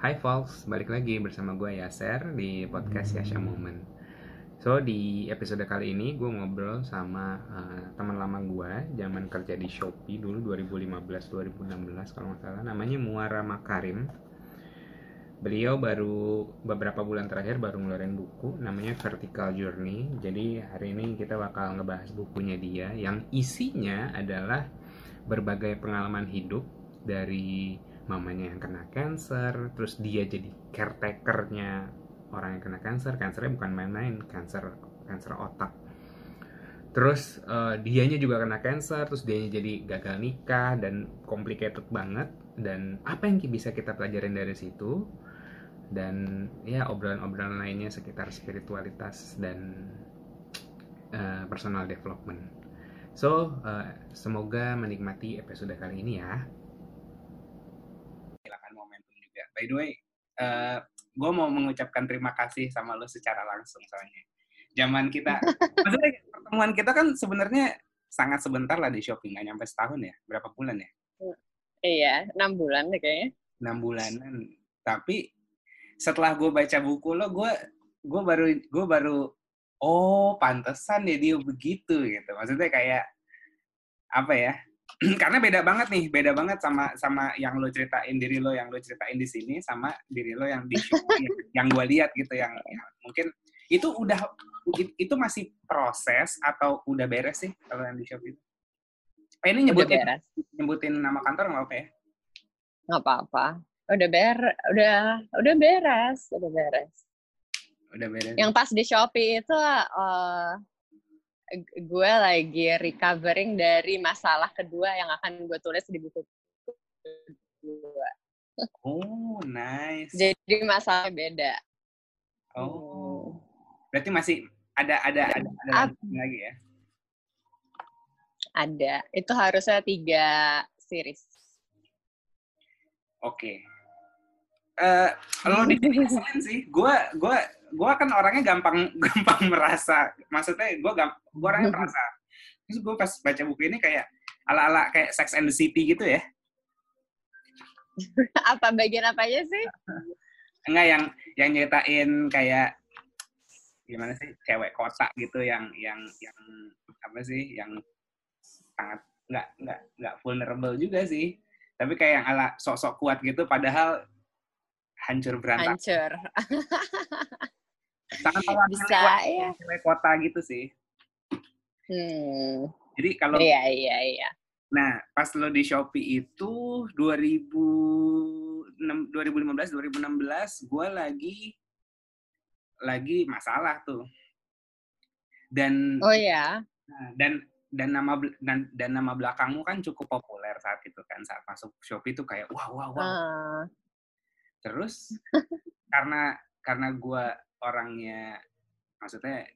Hai folks, balik lagi bersama gue Yaser di podcast Yasha Moment. So di episode kali ini gue ngobrol sama uh, teman lama gue, zaman kerja di Shopee dulu 2015-2016 kalau nggak salah, namanya Muara Makarim. Beliau baru beberapa bulan terakhir baru ngeluarin buku namanya Vertical Journey. Jadi hari ini kita bakal ngebahas bukunya dia yang isinya adalah berbagai pengalaman hidup dari mamanya yang kena cancer terus dia jadi caretakernya orang yang kena cancer. Cancernya bukan main-main cancer cancer otak. Terus uh, dianya juga kena cancer terus dianya jadi gagal nikah dan complicated banget. Dan apa yang bisa kita pelajarin dari situ? Dan ya obrolan-obrolan lainnya sekitar spiritualitas dan uh, personal development. So uh, semoga menikmati episode kali ini ya by the way, uh, gue mau mengucapkan terima kasih sama lo secara langsung soalnya. Zaman kita, maksudnya pertemuan kita kan sebenarnya sangat sebentar lah di shopping, nggak nyampe setahun ya, berapa bulan ya? Iya, enam bulan deh kayaknya. Enam bulanan. Tapi setelah gue baca buku lo, gue gue baru gue baru oh pantesan ya dia begitu gitu. Maksudnya kayak apa ya? karena beda banget nih, beda banget sama sama yang lo ceritain diri lo yang lo ceritain di sini sama diri lo yang di yang, gue lihat gitu yang, yang mungkin itu udah itu masih proses atau udah beres sih kalau yang di Shopee itu? Eh, ini nyebutin nyebutin nama kantor nggak apa ya? Nggak apa-apa. Udah ber, udah udah beres, udah beres. Udah beres. Yang pas di Shopee itu uh, gue lagi recovering dari masalah kedua yang akan gue tulis di buku kedua. Oh, nice. Jadi masalah beda. Oh. Hmm. Berarti masih ada ada ada, ada lagi ya? Ada. Itu harusnya tiga series. Oke. Okay. Uh, lo di sih, gue gue gue kan orangnya gampang gampang merasa. Maksudnya gue gue orangnya merasa. Terus gue pas baca buku ini kayak ala ala kayak Sex and the City gitu ya. Apa bagian apa aja sih? Enggak yang yang nyeritain kayak gimana sih cewek kota gitu yang yang yang apa sih yang sangat nggak nggak nggak vulnerable juga sih. Tapi kayak yang ala sok-sok kuat gitu padahal hancur berantakan. Hancur. Sangat bisa ya cewek kota gitu sih. Hmm. jadi kalau iya iya iya. Nah pas lo di Shopee itu 2000 2015 2016 gue lagi lagi masalah tuh. Dan oh ya nah, dan dan nama dan, dan nama belakangmu kan cukup populer saat itu kan saat masuk Shopee itu kayak wow wow wow uh. Terus karena karena gue orangnya maksudnya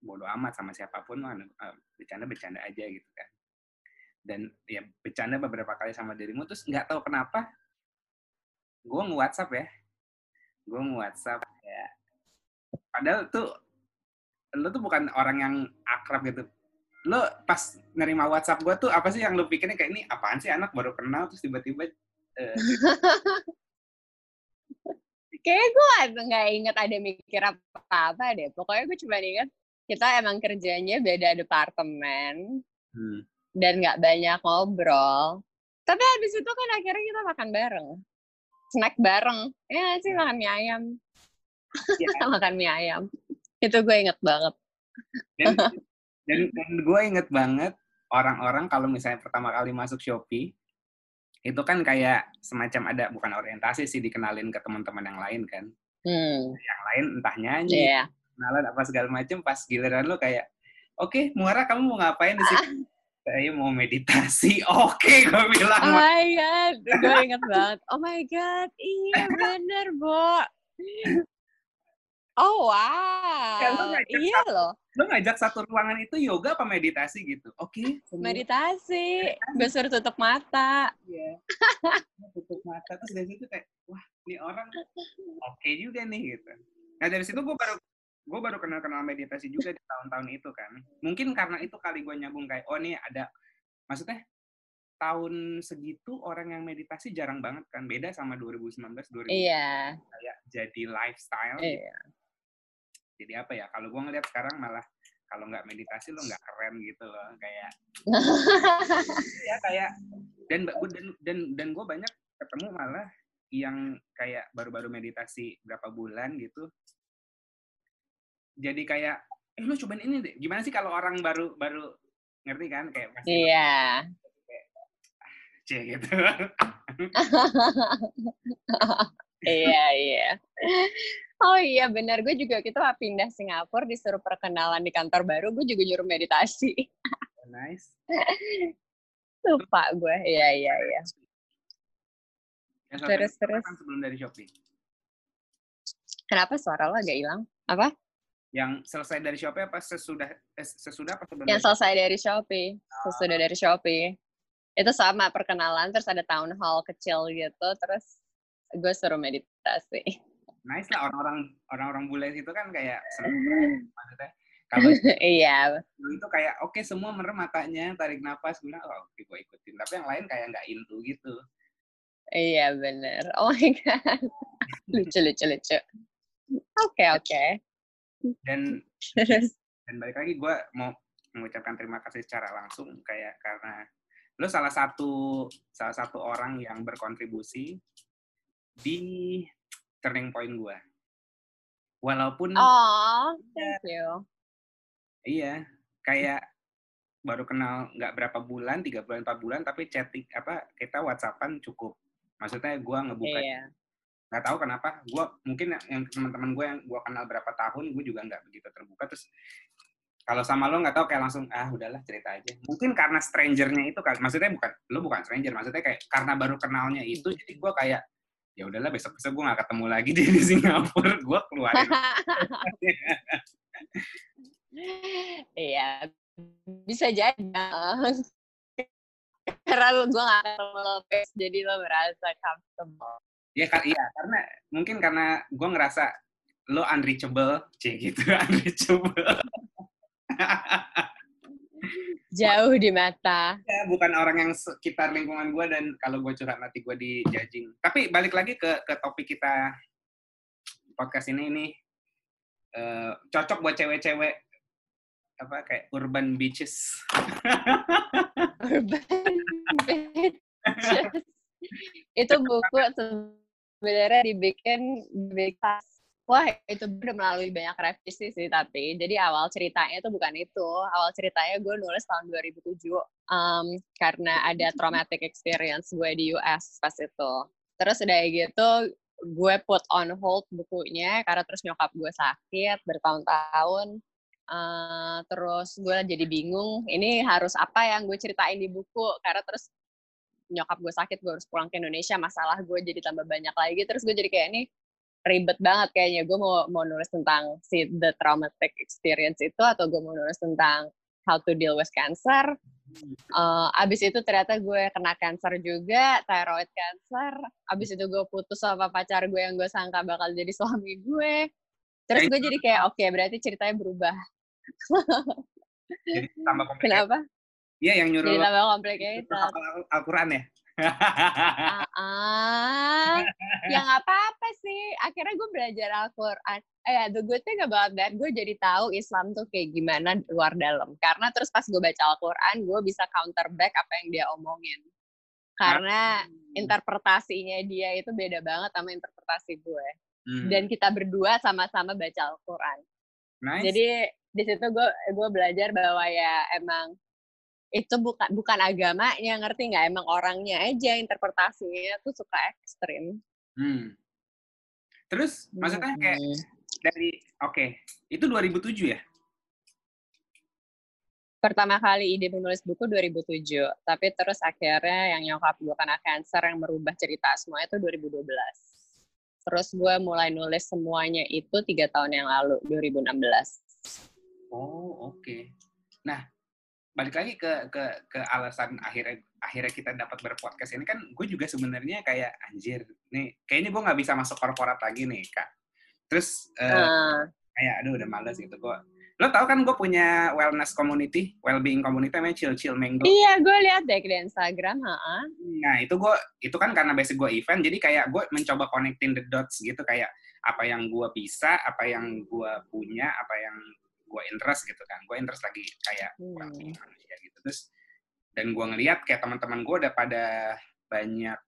bodoh amat sama siapa pun mah eh, bercanda-bercanda aja gitu kan. Dan ya bercanda beberapa kali sama dirimu terus nggak tahu kenapa gue nge WhatsApp ya. Gue nge WhatsApp ya padahal tuh lo tuh bukan orang yang akrab gitu. Lo pas nerima WhatsApp gue tuh apa sih yang lo pikirnya kayak ini apaan sih anak baru kenal terus tiba-tiba uh, kayak gue nggak inget ada mikir apa-apa deh. Pokoknya gue cuma inget kita emang kerjanya beda departemen hmm. dan nggak banyak ngobrol. Tapi habis itu kan akhirnya kita makan bareng, snack bareng. Ya sih makan mie ayam, ya. makan mie ayam. Itu gue inget banget. Dan, dan, dan gue inget banget orang-orang kalau misalnya pertama kali masuk Shopee, itu kan kayak semacam ada bukan orientasi sih dikenalin ke teman-teman yang lain kan. Hmm. Yang lain entah nyanyi, yeah. kenalan apa segala macam pas giliran lo kayak, oke okay, Muara kamu mau ngapain di sini? Saya mau meditasi. Oke, okay, gue bilang. Oh my god, gue inget banget. Oh my god, iya bener, Bo. Oh wow, ya, lo iya satu, loh. Lo ngajak satu ruangan itu yoga apa meditasi gitu? Oke. Okay, meditasi. Gue suruh tutup mata. Iya. tutup mata terus dari situ kayak, wah ini orang oke okay juga nih gitu. Nah dari situ gue baru gue baru kenal kenal meditasi juga di tahun-tahun itu kan. Mungkin karena itu kali gue nyambung kayak, oh nih ada, maksudnya tahun segitu orang yang meditasi jarang banget kan beda sama 2019 2020 iya kayak jadi lifestyle iya. gitu. Jadi apa ya kalau gue ngeliat sekarang malah kalau nggak meditasi lo nggak keren gitu loh kayak ya kayak dan dan dan dan gue banyak ketemu malah yang kayak baru-baru meditasi berapa bulan gitu jadi kayak eh lo cobain ini deh gimana sih kalau orang baru baru ngerti kan kayak masih iya C gitu. iya iya. Oh iya benar gue juga kita pindah Singapura disuruh perkenalan di kantor baru gue juga nyuruh meditasi. Oh, nice. Lupa gue. Iya iya iya. terus terus. Sebelum dari Shopee. Kenapa suara lo agak hilang? Apa? Yang selesai dari Shopee apa sesudah eh, sesudah apa sebelum? Yang selesai dari Shopee. Sesudah dari Shopee itu sama perkenalan terus ada town hall kecil gitu terus gue suruh meditasi nice lah orang-orang orang-orang bule itu kan kayak seneng maksudnya. Kalau iya. itu kayak oke okay, semua merem matanya tarik nafas gue oh oke okay, gue ikutin. Tapi yang lain kayak nggak into gitu. Iya bener. Oh my god. Lucu lucu lucu. Oke okay, oke. Okay. dan dan balik lagi gue mau mengucapkan terima kasih secara langsung kayak karena lo salah satu salah satu orang yang berkontribusi di turning point gue. Walaupun Oh, thank you. Iya, kayak baru kenal nggak berapa bulan, tiga bulan, empat bulan, tapi chatting apa kita WhatsAppan cukup. Maksudnya gue ngebuka iya. nggak tahu kenapa gue mungkin yang teman-teman gue yang gue kenal berapa tahun gue juga nggak begitu terbuka terus kalau sama lo nggak tahu kayak langsung ah udahlah cerita aja mungkin karena strangernya itu kan maksudnya bukan lo bukan stranger maksudnya kayak karena baru kenalnya itu jadi gue kayak ya udahlah besok besok gue nggak ketemu lagi di, di Singapura gue keluarin iya bisa jadi. Karena gue gak ketemu lo jadi lo merasa comfortable. Ya kan iya karena mungkin karena gue ngerasa lo unreachable cie gitu unreachable Jauh di mata. Ya, bukan orang yang sekitar lingkungan gue dan kalau gue curhat nanti gue di judging. Tapi balik lagi ke ke topik kita podcast ini ini uh, cocok buat cewek-cewek apa kayak urban beaches. urban beaches. Itu buku sebenarnya dibikin dibikin Wah, itu udah melalui banyak revisi sih, tapi jadi awal ceritanya itu bukan itu. Awal ceritanya gue nulis tahun 2007 um, karena ada traumatic experience gue di US pas itu. Terus udah gitu, gue put on hold bukunya karena terus nyokap gue sakit bertahun-tahun. Uh, terus gue jadi bingung, ini harus apa yang gue ceritain di buku karena terus nyokap gue sakit, gue harus pulang ke Indonesia, masalah gue jadi tambah banyak lagi. Terus gue jadi kayak ini ribet banget kayaknya. Gue mau mau nulis tentang si the traumatic experience itu atau gue mau nulis tentang how to deal with cancer. Uh, abis itu ternyata gue kena cancer juga thyroid cancer. Abis itu gue putus sama pacar gue yang gue sangka bakal jadi suami gue. Terus gue jadi kayak oke okay, berarti ceritanya berubah. Jadi tambah kenapa? Iya yang nyuruh jadi tambah complicated Al-Quran ya? Uh, uh, ya nggak apa-apa sih. Akhirnya gue belajar Al-Quran. Eh, the good thing about that, gue jadi tahu Islam tuh kayak gimana luar dalam. Karena terus pas gue baca Al-Quran, gue bisa counter back apa yang dia omongin. Karena interpretasinya dia itu beda banget sama interpretasi gue. Hmm. Dan kita berdua sama-sama baca Al-Quran. Nice. Jadi di situ gue gue belajar bahwa ya emang itu bukan bukan agamanya ngerti nggak emang orangnya aja interpretasinya tuh suka ekstrim. Hmm. Terus maksudnya kayak dari oke okay, itu 2007 ya? Pertama kali ide menulis buku 2007, tapi terus akhirnya yang nyokap gue kena cancer yang merubah cerita semua itu 2012. Terus gue mulai nulis semuanya itu tiga tahun yang lalu, 2016. Oh, oke. Okay. Nah, balik lagi ke ke ke alasan akhirnya akhirnya kita dapat berpodcast ini kan gue juga sebenarnya kayak anjir nih kayaknya gue nggak bisa masuk korporat lagi nih kak terus uh, uh. kayak aduh udah males gitu gue Lo tau kan gue punya wellness community, well-being community namanya Chill Chill Mango. Iya, gue lihat deh di Instagram, ha Nah, itu gue itu kan karena basic gue event, jadi kayak gue mencoba connecting the dots gitu kayak apa yang gue bisa, apa yang gue punya, apa yang gue interest gitu kan. Gue interest lagi kayak hmm. manusia gitu. Terus dan gue ngeliat kayak teman-teman gue udah pada banyak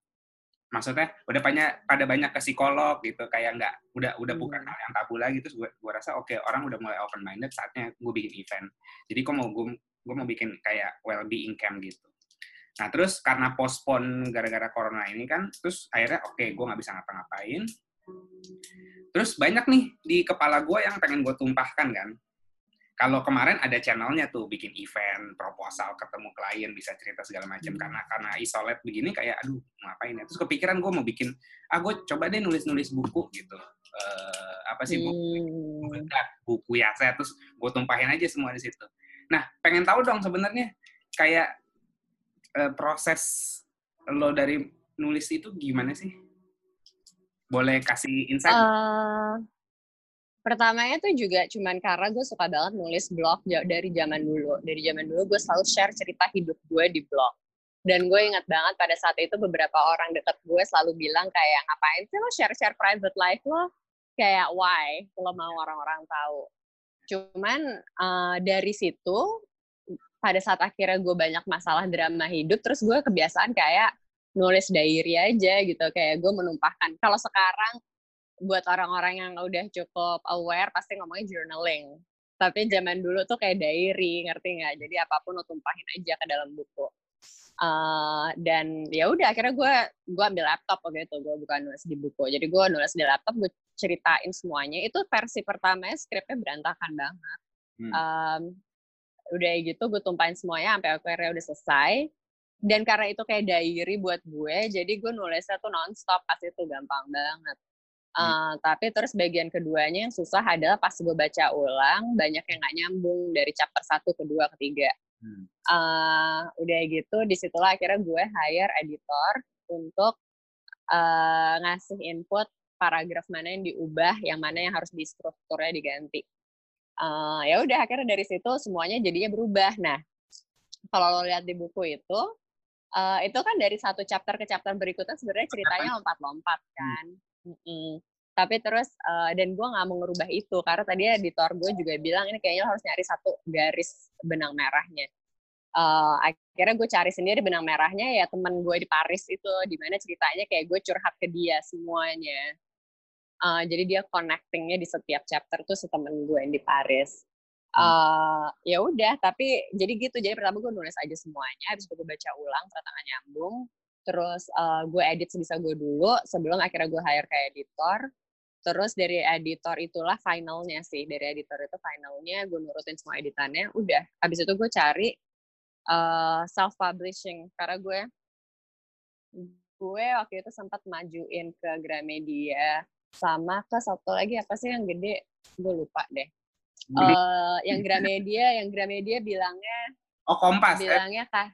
maksudnya udah banyak pada banyak ke psikolog gitu kayak nggak udah udah hmm. bukan hal yang tabu lagi. Terus gue gue rasa oke okay, orang udah mulai open minded saatnya gue bikin event. Jadi gue mau gue gue mau bikin kayak well being camp gitu. Nah terus karena postpone gara-gara corona ini kan terus akhirnya oke okay, gue nggak bisa ngapa-ngapain. Terus banyak nih di kepala gue yang pengen gue tumpahkan kan kalau kemarin ada channelnya tuh bikin event, proposal, ketemu klien, bisa cerita segala macam. Hmm. Karena karena isolate begini kayak aduh ngapain ya. Terus kepikiran gue mau bikin, ah gue coba deh nulis-nulis buku gitu. Uh, apa sih buku? Hmm. Buku ya saya terus gue tumpahin aja semua di situ. Nah pengen tahu dong sebenarnya kayak uh, proses lo dari nulis itu gimana sih? Boleh kasih insight? Uh, Pertamanya tuh juga cuman karena gue suka banget nulis blog dari zaman dulu. Dari zaman dulu gue selalu share cerita hidup gue di blog. Dan gue ingat banget pada saat itu beberapa orang deket gue selalu bilang kayak ngapain sih lo share-share private life lo? Kayak why? Lo mau orang-orang tahu. Cuman uh, dari situ pada saat akhirnya gue banyak masalah drama hidup, terus gue kebiasaan kayak nulis diary aja gitu. Kayak gue menumpahkan. Kalau sekarang buat orang-orang yang udah cukup aware pasti ngomongnya journaling. Tapi zaman dulu tuh kayak diary, ngerti nggak? Jadi apa pun lo tumpahin aja ke dalam buku. Uh, dan ya udah akhirnya gue gue ambil laptop waktu itu gue bukan nulis di buku jadi gue nulis di laptop gue ceritain semuanya itu versi pertamanya skripnya berantakan banget hmm. um, udah gitu gue tumpahin semuanya sampai akhirnya udah selesai dan karena itu kayak diary buat gue jadi gue nulisnya tuh nonstop pas itu gampang banget Uh, tapi terus bagian keduanya yang susah adalah pas gue baca ulang banyak yang nggak nyambung dari chapter satu kedua ketiga hmm. uh, udah gitu di situlah akhirnya gue hire editor untuk uh, ngasih input paragraf mana yang diubah yang mana yang harus di strukturnya diganti. Uh, ya udah akhirnya dari situ semuanya jadinya berubah. Nah kalau lo lihat di buku itu uh, itu kan dari satu chapter ke chapter berikutnya sebenarnya ceritanya lompat-lompat hmm. Mm-mm. Tapi terus uh, dan gue nggak mau ngerubah itu karena tadi editor gue juga bilang ini kayaknya harus nyari satu garis benang merahnya. Uh, akhirnya gue cari sendiri benang merahnya ya teman gue di Paris itu di mana ceritanya kayak gue curhat ke dia semuanya. Uh, jadi dia connectingnya di setiap chapter tuh setemen gue yang di Paris. Uh, ya udah tapi jadi gitu jadi pertama gue nulis aja semuanya habis itu gue baca ulang ternyata gak nyambung terus uh, gue edit sebisa gue dulu sebelum akhirnya gue hire kayak editor. Terus dari editor itulah finalnya sih dari editor itu finalnya gue nurutin semua editannya udah. Habis itu gue cari uh, eh, self publishing karena gue gue waktu itu sempat majuin ke Gramedia sama ke satu lagi apa sih yang gede? Gue lupa deh. Uh, yang Gramedia yang Gramedia bilangnya oh kompas eh? bilangnya kah?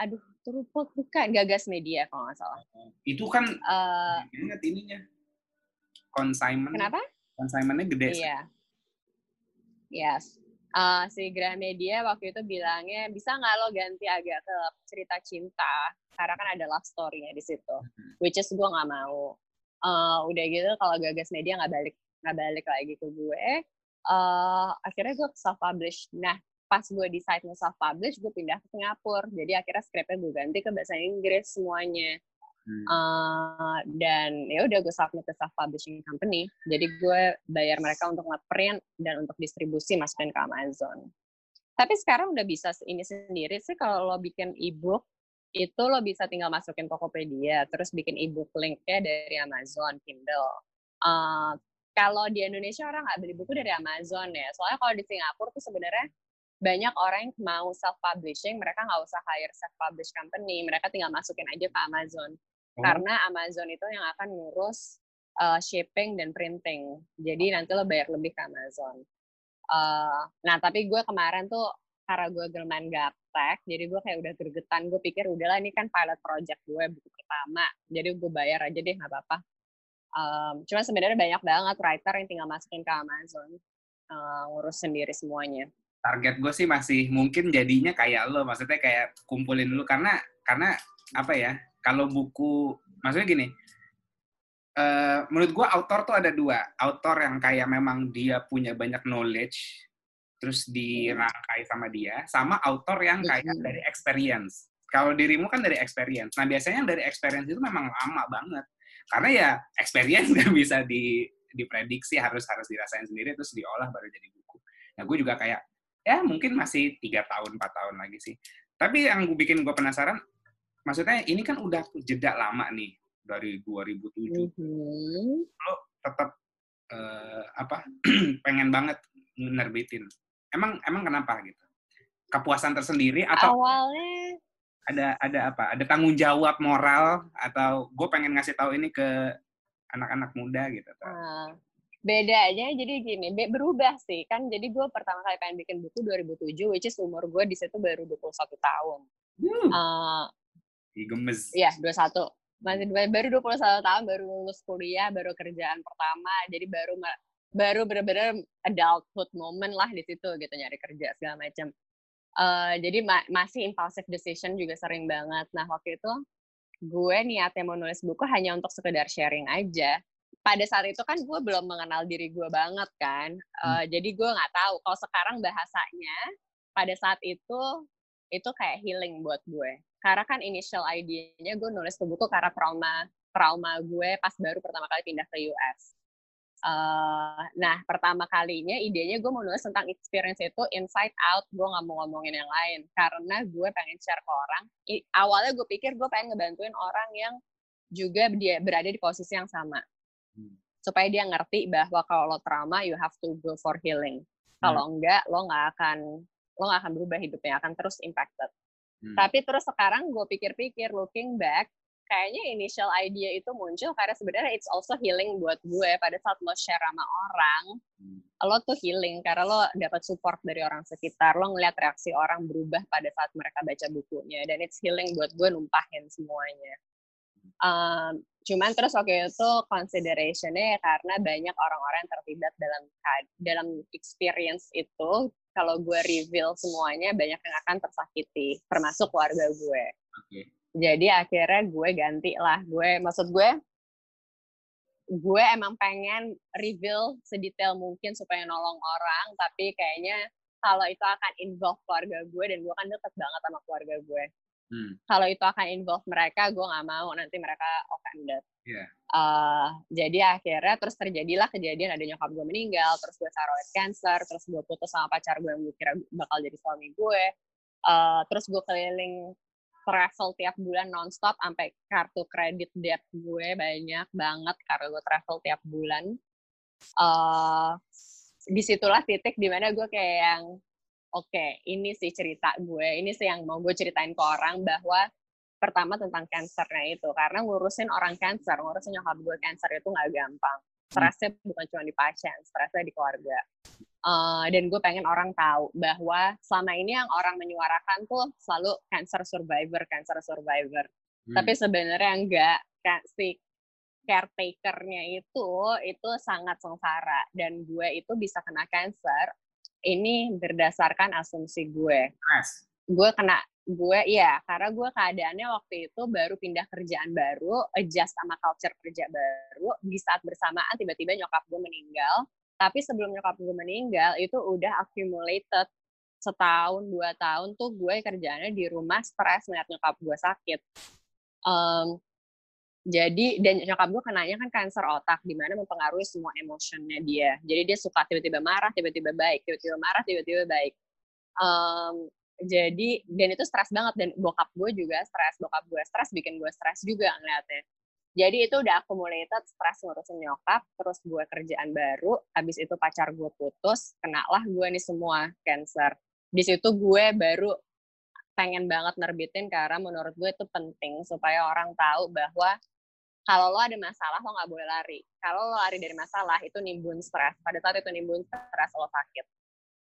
Aduh Terupot bukan gagas media kalau nggak salah. Itu kan uh, ingat ininya consignment. Kenapa? Consignmentnya gede. Iya. Yes. Uh, si Gramedia waktu itu bilangnya bisa nggak lo ganti agak ke cerita cinta karena kan ada love story-nya di situ. Hmm. Which is gue nggak mau. Uh, udah gitu kalau gagas media nggak balik nggak balik lagi ke gue. Uh, akhirnya gue self publish. Nah pas gue decide mau self publish gue pindah ke Singapura. Jadi akhirnya skripnya gue ganti ke bahasa Inggris semuanya. Hmm. uh, dan ya udah gue submit ke self publishing company. Jadi gue bayar mereka untuk ngeprint dan untuk distribusi masukin ke Amazon. Tapi sekarang udah bisa ini sendiri sih kalau lo bikin ebook itu lo bisa tinggal masukin Tokopedia terus bikin ebook linknya dari Amazon Kindle. Uh, kalau di Indonesia orang nggak beli buku dari Amazon ya. Soalnya kalau di Singapura tuh sebenarnya banyak orang yang mau self publishing mereka nggak usah hire self publish company mereka tinggal masukin aja ke Amazon. Oh. karena Amazon itu yang akan ngurus uh, shipping dan printing. Jadi nanti lo bayar lebih ke Amazon. Uh, nah tapi gue kemarin tuh karena gue gelman gaptek jadi gue kayak udah gergetan gue pikir udahlah ini kan pilot project gue buku pertama. Jadi gue bayar aja deh nggak apa-apa. Um, cuma sebenarnya banyak banget writer yang tinggal masukin ke Amazon uh, ngurus sendiri semuanya target gue sih masih mungkin jadinya kayak lo maksudnya kayak kumpulin dulu. Karena karena apa ya kalau buku maksudnya gini uh, menurut gue author tuh ada dua. Author yang kayak memang dia punya banyak knowledge terus dirangkai sama dia sama author yang kayak dari experience. Kalau dirimu kan dari experience. Nah biasanya yang dari experience itu memang lama banget. Karena ya experience nggak bisa di diprediksi harus harus dirasain sendiri terus diolah baru jadi buku. Nah gue juga kayak ya mungkin masih tiga tahun empat tahun lagi sih. Tapi yang gue bikin gue penasaran maksudnya ini kan udah jeda lama nih dari 2007 mm -hmm. lo tetap uh, apa pengen banget nerbitin. Emang emang kenapa gitu? Kepuasan tersendiri atau awalnya ada ada apa? Ada tanggung jawab moral atau gue pengen ngasih tahu ini ke anak-anak muda gitu uh, bedanya jadi gini be berubah sih. Kan jadi gue pertama kali pengen bikin buku 2007 which is umur gue di situ baru 21 tahun. Hmm. uh, gemes. iya 21 masih baru 21 tahun baru lulus kuliah baru kerjaan pertama. Jadi baru baru benar-benar adulthood moment lah di situ gitu nyari kerja segala macam uh, jadi ma masih impulsive decision juga sering banget. Nah waktu itu gue niatnya mau nulis buku hanya untuk sekedar sharing aja pada saat itu kan gue belum mengenal diri gue banget kan uh, hmm. jadi gue nggak tahu kalau sekarang bahasanya pada saat itu itu kayak healing buat gue karena kan initial idenya gue nulis ke buku karena trauma trauma gue pas baru pertama kali pindah ke US. Uh, eh, nah, pertama kalinya idenya gue mau nulis tentang experience itu inside out, gue nggak mau ngomongin yang lain karena gue pengen share ke orang. I, awalnya gue pikir gue pengen ngebantuin orang yang juga dia berada di posisi yang sama. Supaya dia ngerti bahwa kalau lo trauma, you have to go for healing. Kalau hmm. enggak, lo nggak akan lo nggak akan berubah hidupnya, akan terus impacted. Hmm. Tapi terus sekarang gue pikir-pikir, looking back, kayaknya initial idea itu muncul karena sebenarnya it's also healing buat gue pada saat lo share sama orang hmm. lo tuh healing karena lo dapat support dari orang sekitar lo ngeliat reaksi orang berubah pada saat mereka baca bukunya dan it's healing buat gue numpahin semuanya um, cuman terus waktu itu considerationnya karena banyak orang-orang yang terlibat dalam dalam experience itu. Kalau gue reveal semuanya banyak yang akan tersakiti termasuk keluarga gue. Okay. jadi akhirnya gue ganti lah. Gue maksud gue gue emang pengen reveal sedetail mungkin supaya nolong orang tapi kayaknya kalau itu akan involve keluarga gue dan gue kan deket banget sama keluarga gue Hmm. Kalau itu akan involve mereka, gue nggak mau nanti mereka offended. Yeah. Uh, jadi akhirnya terus terjadilah kejadian ada nyokap gue meninggal, terus gue thyroid cancer, terus gue putus sama pacar gue yang gue kira bakal jadi suami gue. Uh, terus gue keliling travel tiap bulan nonstop sampai kartu kredit debt gue banyak banget karena gue travel tiap bulan. Uh, di situlah titik di mana gue kayak yang oke okay, ini sih cerita gue ini sih yang mau gue ceritain ke orang bahwa pertama tentang cancernya itu karena ngurusin orang cancer ngurusin nyokap gue cancer itu nggak gampang. Stresnya bukan cuma di pasien stresnya di keluarga. Uh, dan gue pengen orang tahu bahwa selama ini yang orang menyuarakan tuh selalu cancer survivor cancer survivor. Hmm. tapi sebenarnya enggak si caretakernya itu itu sangat sengsara. Dan gue itu bisa kena cancer ini berdasarkan asumsi gue. Yes. Gue kena gue iya karena gue keadaannya waktu itu baru pindah kerjaan baru adjust sama culture kerja baru di saat bersamaan tiba-tiba nyokap gue meninggal tapi sebelum nyokap gue meninggal itu udah accumulated setahun dua tahun tuh gue kerjaannya di rumah stres melihat nyokap gue sakit um, jadi dan nyokap gue kenanya kan kanker otak di mana mempengaruhi semua emotionnya dia. Jadi dia suka tiba-tiba marah tiba-tiba baik tiba-tiba marah tiba-tiba baik. Um, jadi dan itu stres banget dan bokap gue juga stres bokap gue stres bikin gue stres juga ngeliatnya. Jadi itu udah accumulated stres ngurusin nyokap terus gue kerjaan baru habis itu pacar gue putus kenalah gue nih semua cancer. Di situ gue baru pengen banget nerbitin karena menurut gue itu penting supaya orang tahu bahwa kalau lo ada masalah lo nggak boleh lari. Kalau lo lari dari masalah itu nimbun stres. Pada saat itu nimbun stres lo sakit.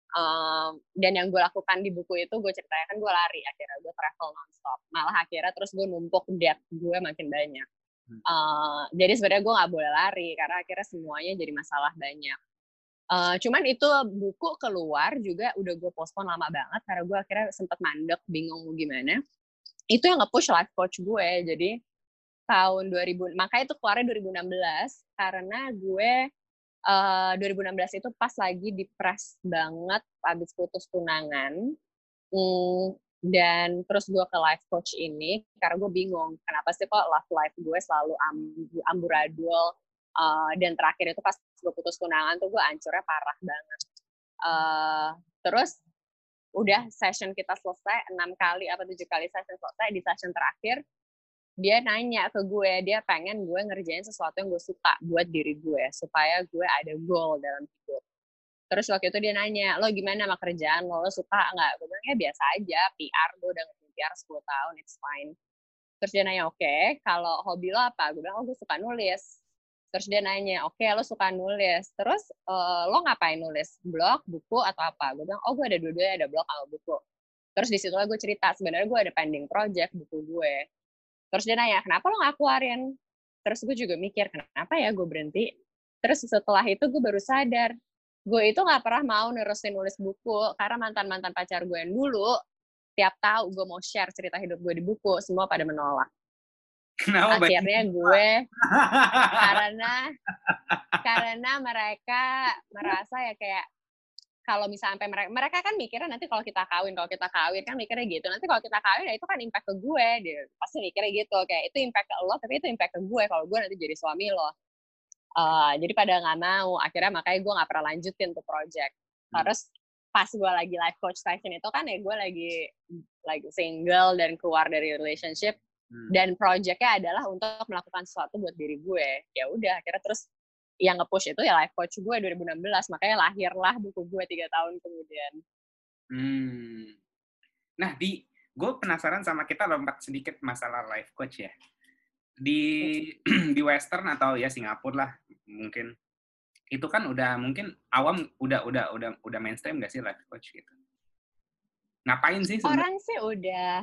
Um, dan yang gue lakukan di buku itu gue ceritakan gue lari. Akhirnya gue travel nonstop. Malah akhirnya terus gue numpuk debt gue makin banyak. Uh, jadi sebenarnya gue nggak boleh lari karena akhirnya semuanya jadi masalah banyak. Uh, cuman itu buku keluar juga udah gue postpone lama banget karena gue akhirnya sempet mandek bingung mau gimana. Itu yang nge-push life coach gue jadi tahun 2000 makanya itu keluarnya 2016 karena gue uh, 2016 itu pas lagi depres banget habis putus tunangan mm, dan terus gue ke life coach ini karena gue bingung kenapa sih kok love life gue selalu amburadul uh, dan terakhir itu pas gue putus tunangan tuh gue hancurnya parah banget. Uh, terus udah session kita selesai enam kali apa tujuh kali session selesai di session terakhir dia nanya ke gue dia pengen gue ngerjain sesuatu yang gue suka buat diri gue supaya gue ada goal dalam hidup. Terus waktu itu dia nanya lo gimana sama kerjaan lo? Lo suka nggak? Gue bilang ya biasa aja PR gue udah ngerjain PR 10 tahun it's fine. Terus dia nanya oke okay, kalau hobi lo apa? Gue bilang oh gue suka nulis. Terus dia nanya oke okay, lo suka nulis. Terus uh, lo ngapain nulis? Blog buku atau apa? Gue bilang oh gue ada dua-duanya ada blog atau buku. Terus di situ gue cerita sebenarnya gue ada pending project buku gue terus dia nanya kenapa lo nggak keluarin? Terus gue juga mikir kenapa ya gue berhenti? Terus setelah itu gue baru sadar gue itu nggak pernah mau nerusin nulis buku karena mantan mantan pacar gue yang dulu tiap tahu gue mau share cerita hidup gue di buku semua pada menolak. Kenapa akhirnya gue karena karena mereka merasa ya kayak kalau misalnya sampai mereka mereka kan mikirnya nanti kalau kita kawin kalau kita kawin kan mikirnya gitu. Nanti kalau kita kawin ya itu kan impact ke gue dia pasti mikirnya gitu. Kayak itu impact ke lo tapi itu impact ke gue. Kalau gue nanti jadi suami lo. Uh, jadi pada nggak mau. Akhirnya makanya gue nggak pernah lanjutin tuh project. Hmm. terus pas gue lagi life coach session itu kan ya gue lagi lagi single dan keluar dari relationship. Hmm. Dan projectnya adalah untuk melakukan sesuatu buat diri gue. Ya udah, akhirnya terus yang nge-push itu ya life coach gue 2016. Makanya lahirlah buku gue tiga tahun kemudian. Hmm. Nah, di gue penasaran sama kita lompat sedikit masalah life coach ya. Di di Western atau ya Singapura lah mungkin itu kan udah mungkin awam udah udah udah udah mainstream gak sih life coach gitu? Ngapain sih? Sebenernya? Orang sih udah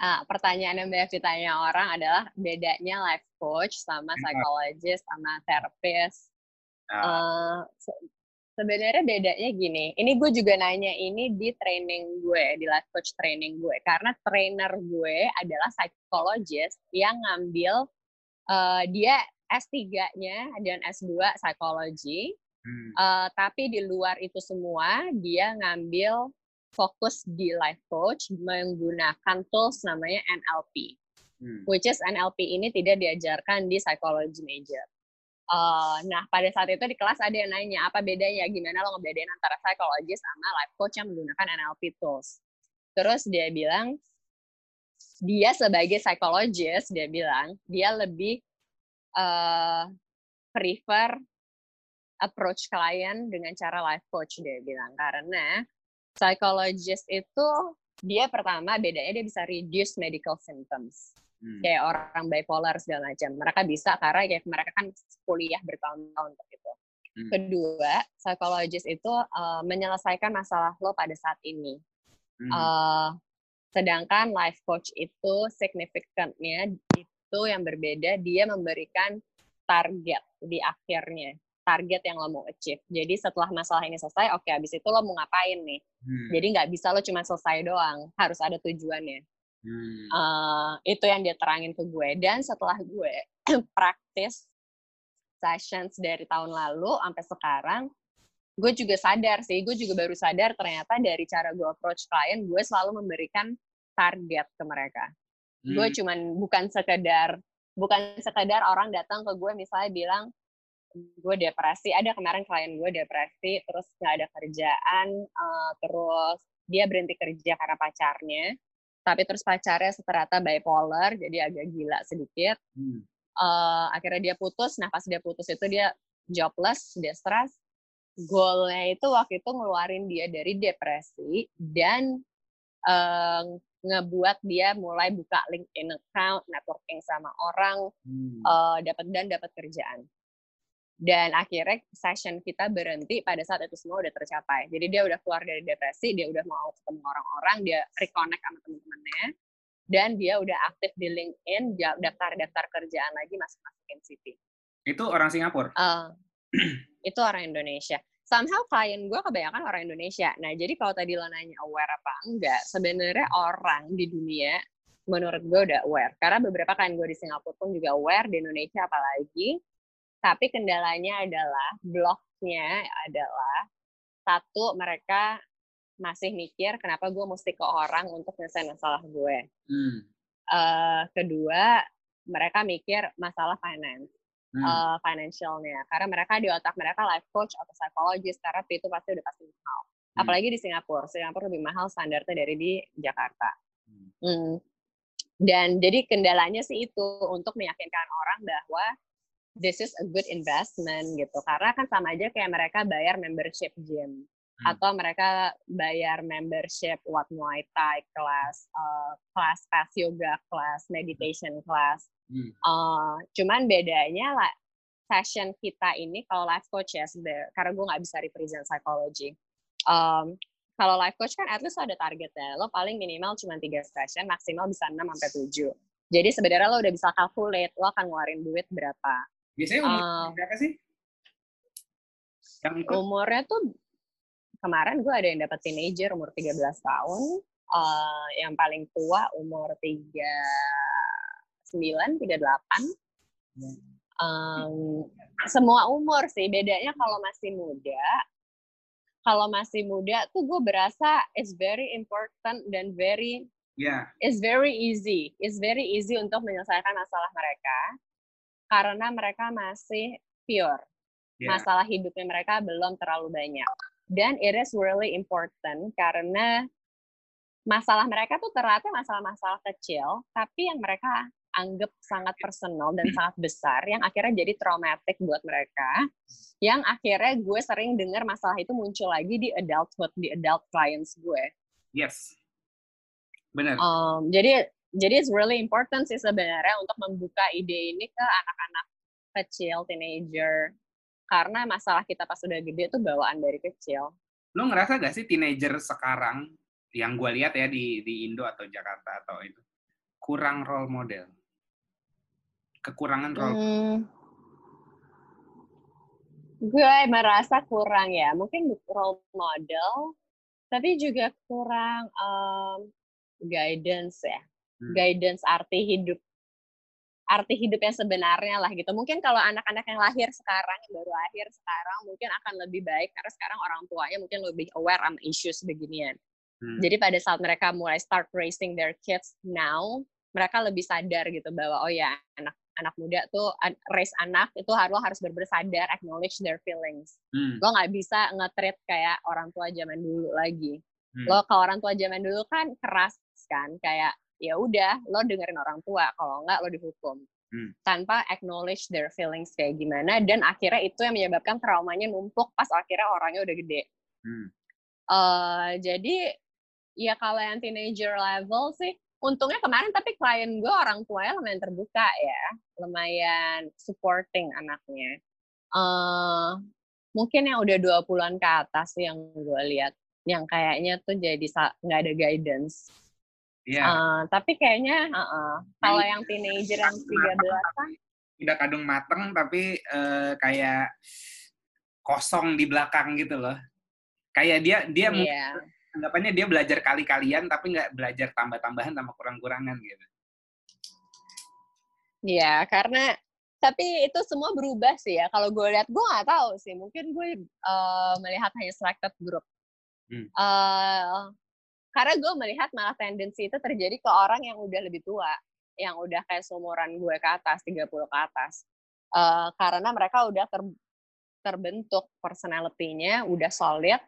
uh, pertanyaan yang banyak ditanya orang adalah bedanya life coach sama psychologist sama terapis. Uh. Se sebenarnya bedanya gini, ini gue juga nanya ini di training gue, di life coach training gue, karena trainer gue adalah psychologist yang ngambil uh, dia S3-nya dan S2 psikologi, hmm. uh, tapi di luar itu semua dia ngambil fokus di life coach menggunakan tools namanya NLP. Hmm. Which is NLP ini tidak diajarkan di psychology major. Uh, nah, pada saat itu di kelas ada yang nanya, apa bedanya, gimana lo ngebedain antara psychologist sama life coach yang menggunakan NLP tools. Terus dia bilang, dia sebagai psychologist, dia bilang, dia lebih uh, prefer approach klien dengan cara life coach, dia bilang. Karena psychologist itu dia pertama bedanya dia bisa reduce medical symptoms. Hmm. Kayak orang bipolar segala macam. Mereka bisa karena ya mereka kan kuliah bertahun-tahun untuk itu. Hmm. Kedua, psychologist itu uh, menyelesaikan masalah lo pada saat ini. Hmm. Uh, sedangkan life coach itu significantnya itu yang berbeda, dia memberikan target di akhirnya target yang lo mau achieve. Jadi setelah masalah ini selesai, oke, okay, abis itu lo mau ngapain nih? Hmm. Jadi nggak bisa lo cuma selesai doang, harus ada tujuannya. Hmm. Uh, itu yang dia terangin ke gue. Dan setelah gue praktis sessions dari tahun lalu sampai sekarang, gue juga sadar sih, gue juga baru sadar ternyata dari cara gue approach klien, gue selalu memberikan target ke mereka. Hmm. Gue cuman bukan sekedar bukan sekedar orang datang ke gue misalnya bilang gue depresi ada kemarin klien gue depresi terus nggak ada kerjaan uh, terus dia berhenti kerja karena pacarnya tapi terus pacarnya ternyata bipolar jadi agak gila sedikit hmm. uh, akhirnya dia putus nah pas dia putus itu dia jobless dia stres goalnya itu waktu itu ngeluarin dia dari depresi dan uh, ngebuat dia mulai buka LinkedIn account, networking sama orang, hmm. uh, dapat dan dapat kerjaan dan akhirnya session kita berhenti pada saat itu semua udah tercapai jadi dia udah keluar dari depresi dia udah mau ketemu orang-orang dia reconnect sama teman-temannya dan dia udah aktif di LinkedIn daftar-daftar kerjaan lagi masuk masukin CV itu orang Singapura uh, itu orang Indonesia somehow klien gue kebanyakan orang Indonesia. Nah, jadi kalau tadi lo nanya aware apa enggak, sebenarnya orang di dunia menurut gue udah aware. Karena beberapa klien gue di Singapura pun juga aware, di Indonesia apalagi. Tapi kendalanya adalah, bloknya adalah, satu, mereka masih mikir kenapa gue mesti ke orang untuk nyelesain masalah gue. Hmm. Uh, kedua, mereka mikir masalah finance hmm. uh, financialnya karena mereka di otak mereka life coach atau psikologis karena itu pasti udah pasti mahal hmm. apalagi di Singapura Singapura lebih mahal standarnya dari di Jakarta hmm. Hmm. dan jadi kendalanya sih itu untuk meyakinkan orang bahwa this is a good investment gitu karena kan sama aja kayak mereka bayar membership gym hmm. atau mereka bayar membership what Muay Thai class, uh, class class yoga class, meditation class, Hmm. Uh, cuman bedanya lah session kita ini kalau life coach ya karena gue nggak bisa represent psychology. Um, kalau life coach kan at least ada targetnya. Lo paling minimal cuma tiga session, maksimal bisa 6 sampai 7. Jadi sebenarnya lo udah bisa calculate lo akan ngeluarin duit berapa. Biasanya umur uh, berapa sih? Yang ikut? Umurnya tuh kemarin gue ada yang dapat teenager umur 13 tahun, uh, yang paling tua umur 3 39, 38. Um, semua umur sih, bedanya kalau masih muda, kalau masih muda tuh gue berasa it's very important dan very yeah. it's very easy, it's very easy untuk menyelesaikan masalah mereka karena mereka masih pure. Yeah. Masalah hidupnya mereka belum terlalu banyak. Dan it is really important karena masalah mereka tuh ternyata masalah-masalah kecil, tapi yang mereka anggap sangat personal dan sangat besar yang akhirnya jadi traumatik buat mereka yang akhirnya gue sering dengar masalah itu muncul lagi di adulthood di adult clients gue yes benar um, jadi jadi it's really important sih sebenarnya untuk membuka ide ini ke anak-anak kecil teenager karena masalah kita pas udah gede tuh bawaan dari kecil lo ngerasa gak sih teenager sekarang yang gue lihat ya di di Indo atau Jakarta atau itu kurang role model kekurangan role hmm. gue merasa kurang ya mungkin role model tapi juga kurang um, guidance ya. Guidance arti hidup arti hidup yang sebenarnya lah gitu mungkin kalau anak-anak yang lahir sekarang yang baru lahir sekarang mungkin akan lebih baik karena sekarang orang tuanya mungkin lebih aware sama issues beginian hmm. jadi pada saat mereka mulai start raising their kids now mereka lebih sadar gitu bahwa oh ya anak anak muda tuh raise anak itu harus harus benar sadar acknowledge their feelings. Hmm. Lo nggak bisa nge-treat kayak orang tua zaman dulu lagi. Hmm. Lo kalau orang tua zaman dulu kan keras kan kayak ya udah lo dengerin orang tua kalau nggak lo dihukum. Hmm. tanpa acknowledge their feelings kayak gimana dan akhirnya itu yang menyebabkan traumanya numpuk pas akhirnya orangnya udah gede. Hmm. Uh, jadi ya kalau yang teenager level sih untungnya kemarin tapi klien gue orang tuanya lumayan terbuka ya, lumayan supporting anaknya. Uh, mungkin yang udah 20-an ke atas yang gue lihat, yang kayaknya tuh jadi nggak ada guidance. Iya. Yeah. Uh, tapi kayaknya uh -uh. kalau yang teenager yang 13-an udah kadung mateng tapi uh, kayak kosong di belakang gitu loh. Kayak dia dia yeah anggapannya dia belajar kali-kalian tapi nggak belajar tambah-tambahan sama kurang-kurangan gitu. Iya, karena tapi itu semua berubah sih ya. Kalau gue lihat, gue nggak tahu sih. Mungkin gue uh, melihat hanya selected group. Hmm. Uh, karena gue melihat malah tendensi itu terjadi ke orang yang udah lebih tua, yang udah kayak seumuran gue ke atas, 30 ke atas. Uh, karena mereka udah ter, terbentuk personality-nya, udah solid,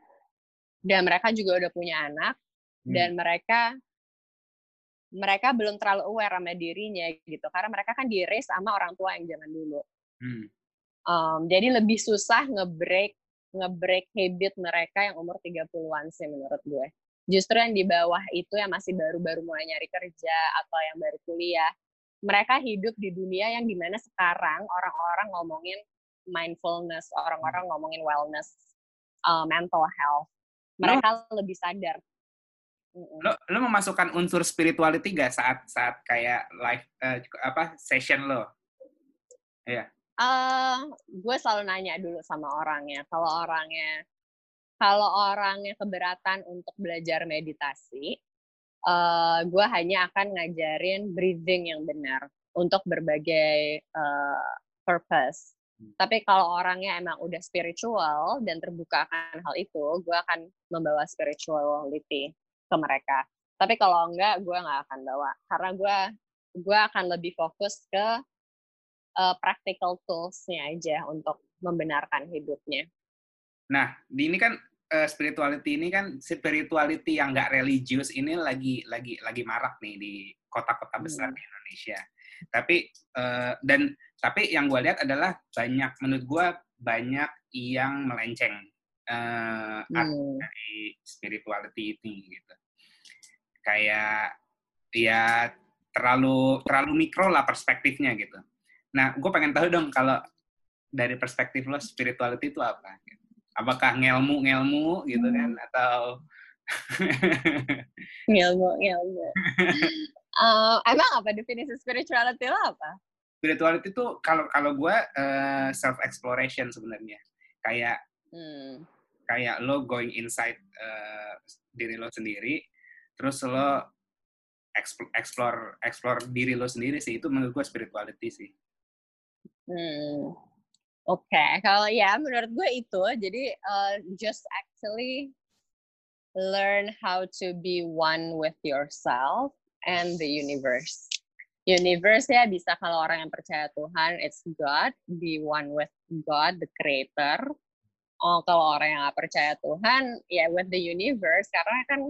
dan mereka juga udah punya anak hmm. dan mereka mereka belum terlalu aware sama dirinya gitu karena mereka kan di raise sama orang tua yang zaman dulu hmm. um, jadi lebih susah ngebreak ngebreak habit mereka yang umur 30-an sih menurut gue justru yang di bawah itu yang masih baru-baru mulai nyari kerja atau yang baru kuliah mereka hidup di dunia yang di mana sekarang orang-orang ngomongin mindfulness orang-orang ngomongin wellness uh, mental health mereka lo, lebih sadar. Lo lo memasukkan unsur spirituality gak saat saat kayak live uh, apa session lo? Iya. Uh, gue selalu nanya dulu sama orangnya. Kalau orangnya kalau orangnya keberatan untuk belajar meditasi, uh, gue hanya akan ngajarin breathing yang benar untuk berbagai uh, purpose. Hmm. Tapi kalau orangnya emang udah spiritual dan terbuka akan hal itu, gue akan membawa spirituality ke mereka. Tapi kalau enggak, gue nggak akan bawa. Karena gue gue akan lebih fokus ke uh, practical tools-nya aja untuk membenarkan hidupnya. Nah, di ini kan uh, spirituality ini kan spirituality yang nggak religius ini lagi lagi lagi marak nih di kota-kota besar hmm. di Indonesia. Tapi uh, dan tapi yang gue lihat adalah banyak menurut gue banyak yang melenceng uh, hmm. dari spirituality ini gitu. Kayak ya terlalu terlalu mikro lah perspektifnya gitu. Nah, gue pengen tahu dong kalau dari perspektif lo spirituality itu apa? Apakah ngelmu-ngelmu gitu kan hmm. atau ngelmu-ngelmu. uh, emang apa definisi spirituality lo apa? Spirituality itu kalau kalau gue uh, self exploration sebenarnya. Kayak hmm. kayak lo going inside uh, diri lo sendiri, terus lo explore explore diri lo sendiri sih itu menurut gue spirituality sih. Hmm. Oke, okay. kalau ya menurut gue itu jadi uh, just actually learn how to be one with yourself and the universe. Universe ya bisa kalau orang yang percaya Tuhan, it's God, be one with God, the Creator. Oh, kalau orang yang gak percaya Tuhan, ya with the universe, karena kan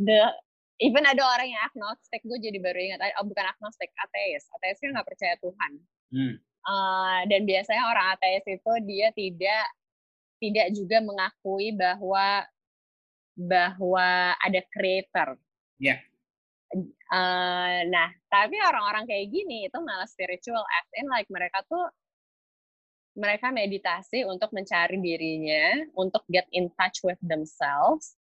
the even ada orang yang agnostik, gue jadi baru ingat, oh bukan agnostik, ateis. Ateisnya nggak percaya Tuhan. Hmm. Uh, dan biasanya orang ateis itu dia tidak tidak juga mengakui bahwa bahwa ada creator. Ya. Yeah. Uh, nah, tapi orang-orang kayak gini itu malah spiritual as in like mereka tuh mereka meditasi untuk mencari dirinya, untuk get in touch with themselves,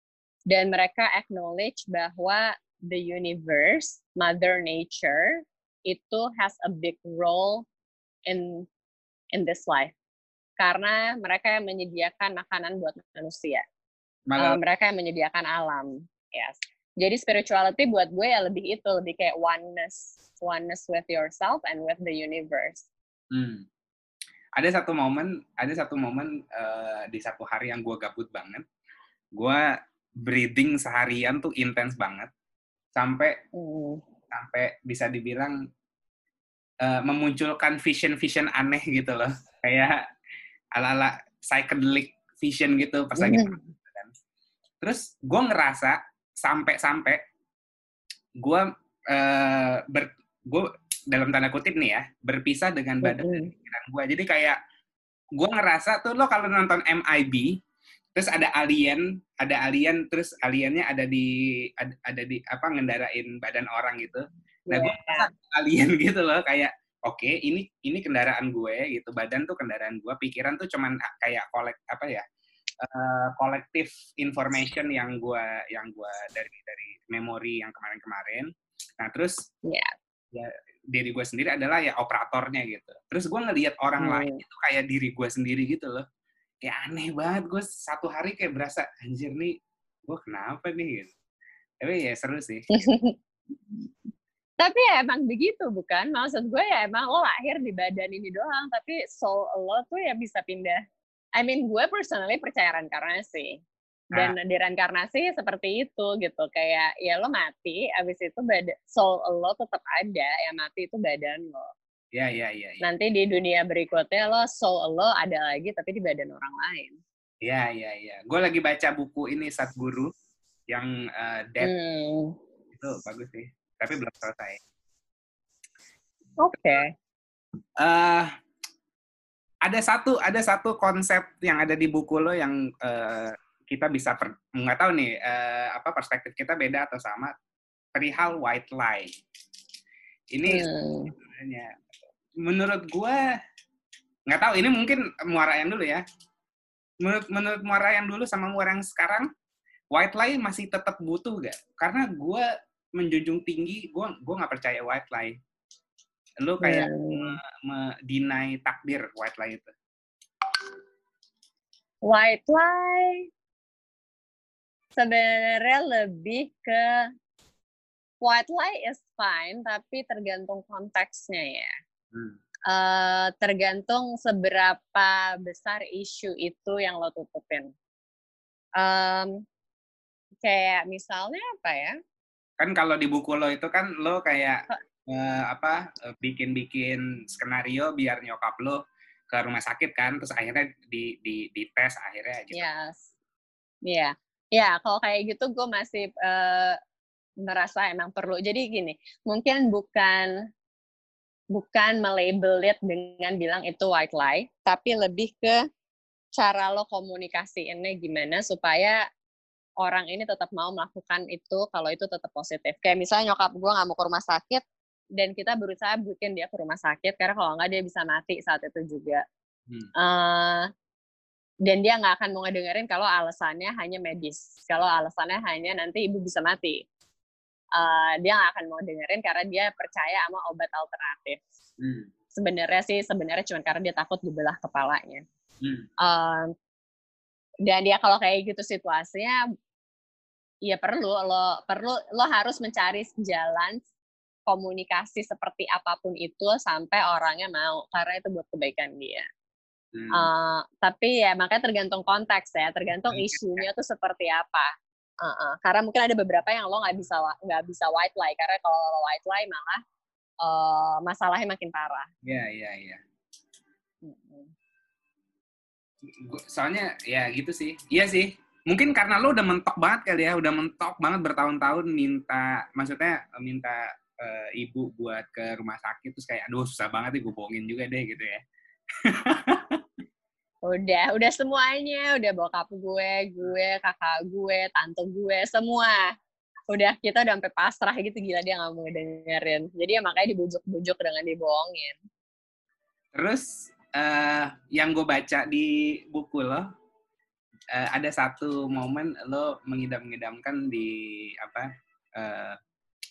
dan mereka acknowledge bahwa the universe, Mother Nature, itu has a big role in in this life karena mereka yang menyediakan makanan buat manusia. Uh, mereka yang menyediakan alam. Yes. Jadi spirituality buat gue ya lebih itu, lebih kayak oneness, oneness with yourself and with the universe. Hmm. Ada satu momen, ada satu momen uh, di satu hari yang gue gabut banget. Gue breathing seharian tuh intens banget sampai hmm. sampai bisa dibilang uh, memunculkan vision-vision aneh gitu loh. Kayak ala-ala psychedelic vision gitu pas lagi hmm. terus gue ngerasa sampai-sampai gue uh, ber gue dalam tanda kutip nih ya berpisah dengan badan dan pikiran gue jadi kayak gue ngerasa tuh lo kalau nonton MIB terus ada alien ada alien terus aliennya ada di ada, ada di apa ngendarain badan orang gitu nah gue yeah. alien gitu loh kayak oke okay, ini ini kendaraan gue gitu. Badan tuh kendaraan gue pikiran tuh cuman kayak kolek apa ya uh, kolektif information yang gue yang gue dari dari memori yang kemarin-kemarin. Nah terus yeah. ya diri gue sendiri adalah ya operatornya gitu. Terus gue ngelihat orang hmm. lain itu kayak diri gue sendiri gitu loh. Kayak aneh banget gue satu hari kayak berasa anjir nih gue kenapa nih? Gitu. Tapi ya seru sih tapi ya emang begitu bukan maksud gue ya emang lo lahir di badan ini doang tapi soul lo tuh ya bisa pindah I mean gue personally percaya reinkarnasi dan ah. di reinkarnasi seperti itu gitu kayak ya lo mati abis itu badan soul lo tetap ada yang mati itu badan lo Iya, iya, iya. Ya. Nanti di dunia berikutnya lo soul lo ada lagi tapi di badan orang lain. Iya, iya, iya. Gue lagi baca buku ini Guru yang uh, Death. Hmm. Itu bagus sih. Tapi belum selesai. Oke. Okay. Uh, eh, ada satu ada satu konsep yang ada di buku lo yang uh, kita bisa nggak tahu nih uh, apa perspektif kita beda atau sama perihal white lie. Ini hmm. sebenarnya menurut gue nggak tahu ini mungkin muara yang dulu ya menurut menurut muara yang dulu sama muara yang sekarang white lie masih tetap butuh gak karena gue menjunjung tinggi gue gue nggak percaya white lie lu kayak hmm. me, takdir white lie itu? White lie sebenarnya lebih ke white lie is fine, tapi tergantung konteksnya ya. Hmm. Uh, tergantung seberapa besar isu itu yang lo tutupin. Um, kayak misalnya apa ya? Kan kalau di buku lo itu kan lo kayak uh, apa bikin-bikin skenario biar nyokap lo ke rumah sakit kan, terus akhirnya di di di tes akhirnya gitu. Yes. Iya. Yeah. Ya, kalau kayak gitu gue masih uh, merasa emang perlu. Jadi gini, mungkin bukan bukan melabel it dengan bilang itu white lie, tapi lebih ke cara lo komunikasi ini gimana supaya orang ini tetap mau melakukan itu kalau itu tetap positif. Kayak misalnya nyokap gue nggak mau ke rumah sakit dan kita berusaha bikin dia ke rumah sakit karena kalau nggak dia bisa mati saat itu juga. Hmm. Uh, dan dia nggak akan mau ngedengerin kalau alasannya hanya medis kalau alasannya hanya nanti ibu bisa mati uh, dia nggak akan mau dengerin karena dia percaya sama obat alternatif hmm. sebenarnya sih sebenarnya cuma karena dia takut dibelah kepalanya hmm. uh, dan dia kalau kayak gitu situasinya ya perlu lo perlu lo harus mencari jalan komunikasi seperti apa pun itu sampai orangnya mau karena itu buat kebaikan dia Hmm. Uh, tapi ya makanya tergantung konteks ya, tergantung isunya tuh seperti apa. Uh -uh. Karena mungkin ada beberapa yang lo nggak bisa nggak bisa white lie karena kalau lo white lie malah uh, masalahnya makin parah. Iya iya iya. Soalnya ya gitu sih, iya sih. Mungkin karena lo udah mentok banget kali ya, udah mentok banget bertahun-tahun minta, maksudnya minta uh, ibu buat ke rumah sakit terus kayak aduh susah banget nih gue bohongin juga deh gitu ya. udah, udah semuanya, udah bokap gue, gue, kakak gue, tante gue, semua. Udah kita udah sampai pasrah gitu gila dia nggak mau dengerin. Jadi ya makanya dibujuk-bujuk dengan dibohongin. Terus uh, yang gue baca di buku lo, uh, ada satu momen lo mengidam-ngidamkan di apa uh,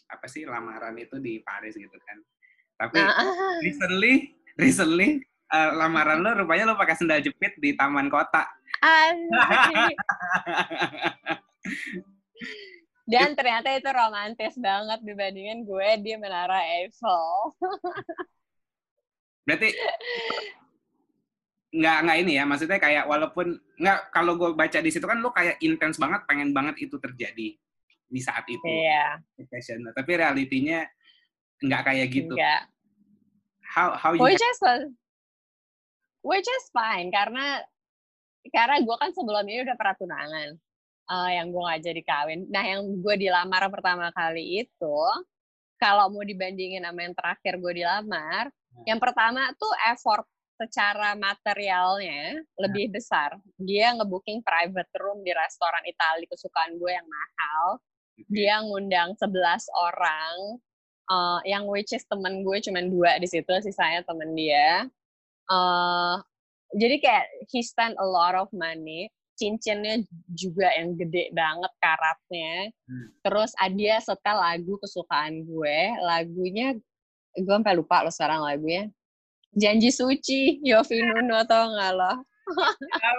apa sih lamaran itu di Paris gitu kan. Tapi nah, recently recently uh, lamaran lo rupanya lo pakai sendal jepit di taman kota. Dan ternyata itu romantis banget dibandingin gue di Menara Eiffel. Berarti nggak nggak ini ya, maksudnya kayak walaupun nggak kalau gue baca di situ kan lo kayak intens banget, pengen banget itu terjadi di saat itu. Iya. Yeah. Tapi realitinya nggak kayak gitu. Enggak. How how you Which is which is fine karena karena gue kan sebelum ini udah pernah tunangan uh, yang gue ngajak jadi kawin. Nah yang gue dilamar pertama kali itu kalau mau dibandingin sama yang terakhir gue dilamar, hmm. yang pertama tuh effort secara materialnya lebih hmm. besar. Dia ngebooking private room di restoran Italia kesukaan gue yang mahal. Dia ngundang 11 orang, uh, yang which is temen gue cuma dua di situ, sisanya temen dia uh, jadi kayak he spend a lot of money cincinnya juga yang gede banget karatnya hmm. terus dia setel lagu kesukaan gue lagunya gue sampai lupa lo sekarang lagunya janji suci Yofi Nuno atau enggak lo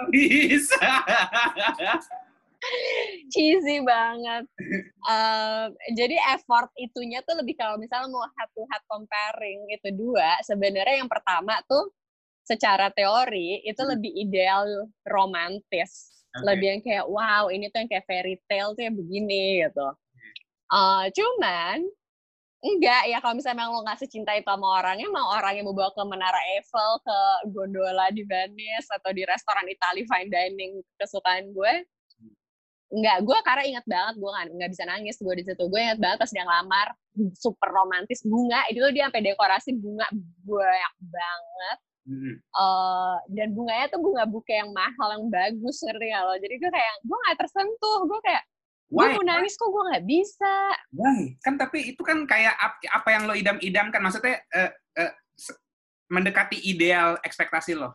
bisa cheesy banget. Uh, jadi effort itunya tuh lebih kalau misalnya mau head to head comparing itu dua, sebenarnya yang pertama tuh secara teori itu hmm. lebih ideal romantis. Okay. Lebih yang kayak wow ini tuh yang kayak fairy tale tuh yang begini gitu. Uh, cuman enggak ya kalau misalnya memang lo nggak secinta itu sama orangnya mau orangnya mau bawa ke Menara Eiffel ke gondola di Venice atau di restoran Italy fine dining kesukaan gue enggak. Gue karena ingat banget gue nggak nggak bisa nangis gue di situ. Gue ingat banget pas dia ngelamar super romantis bunga itu tuh dia sampai dekorasi bunga banyak banget. Hmm. Uh, dan bunganya tuh bunga buke yang mahal yang bagus ngerti gak lo. Jadi gue kayak gue gak tersentuh. Gue kayak gue mau nangis kok gue gak bisa. Why? kan tapi itu kan kayak apa yang lo idam-idamkan maksudnya uh, uh, mendekati ideal ekspektasi lo.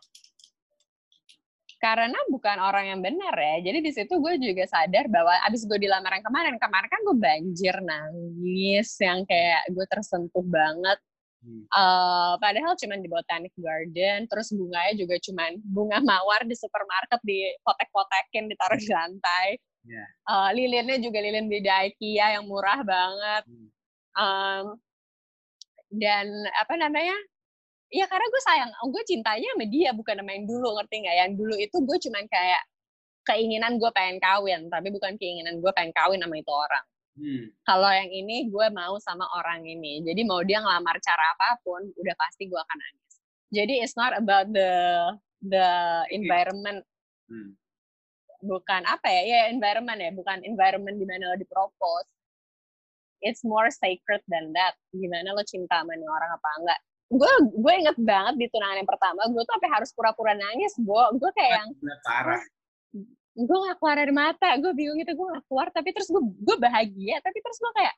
Karena bukan orang yang benar ya jadi di situ gue juga sadar bahwa abis gue dilamar yang kemarin kemarin kan gue banjir nangis yang kayak gue tersentuh banget. Uh, padahal cuma di Botanic Garden, terus bunganya juga cuma bunga mawar di supermarket di potek-potekin ditaruh di lantai. Yeah. Uh, lilinnya juga lilin di IKEA yang murah banget. Hmm. Um, dan apa namanya? Ya karena gue sayang, gue cintanya sama dia bukan sama yang dulu, ngerti nggak? Yang dulu itu gue cuma kayak keinginan gue pengen kawin, tapi bukan keinginan gue pengen kawin sama itu orang. Hmm. Kalau yang ini gue mau sama orang ini. Jadi mau dia ngelamar cara apa pun, udah pasti gue akan nangis. Jadi it's not about the the environment. Hmm. Bukan apa ya? Ya environment ya, bukan environment di mana lo dipropose. It's more sacred than that. Gimana lo cinta sama orang apa enggak? Gue gue inget banget di tunangan yang pertama, gue tuh sampai harus pura-pura nangis, gue gue kayak yang parah gue gak keluar dari mata gue bingung gitu gue gak keluar tapi terus gue gue bahagia tapi terus gue kayak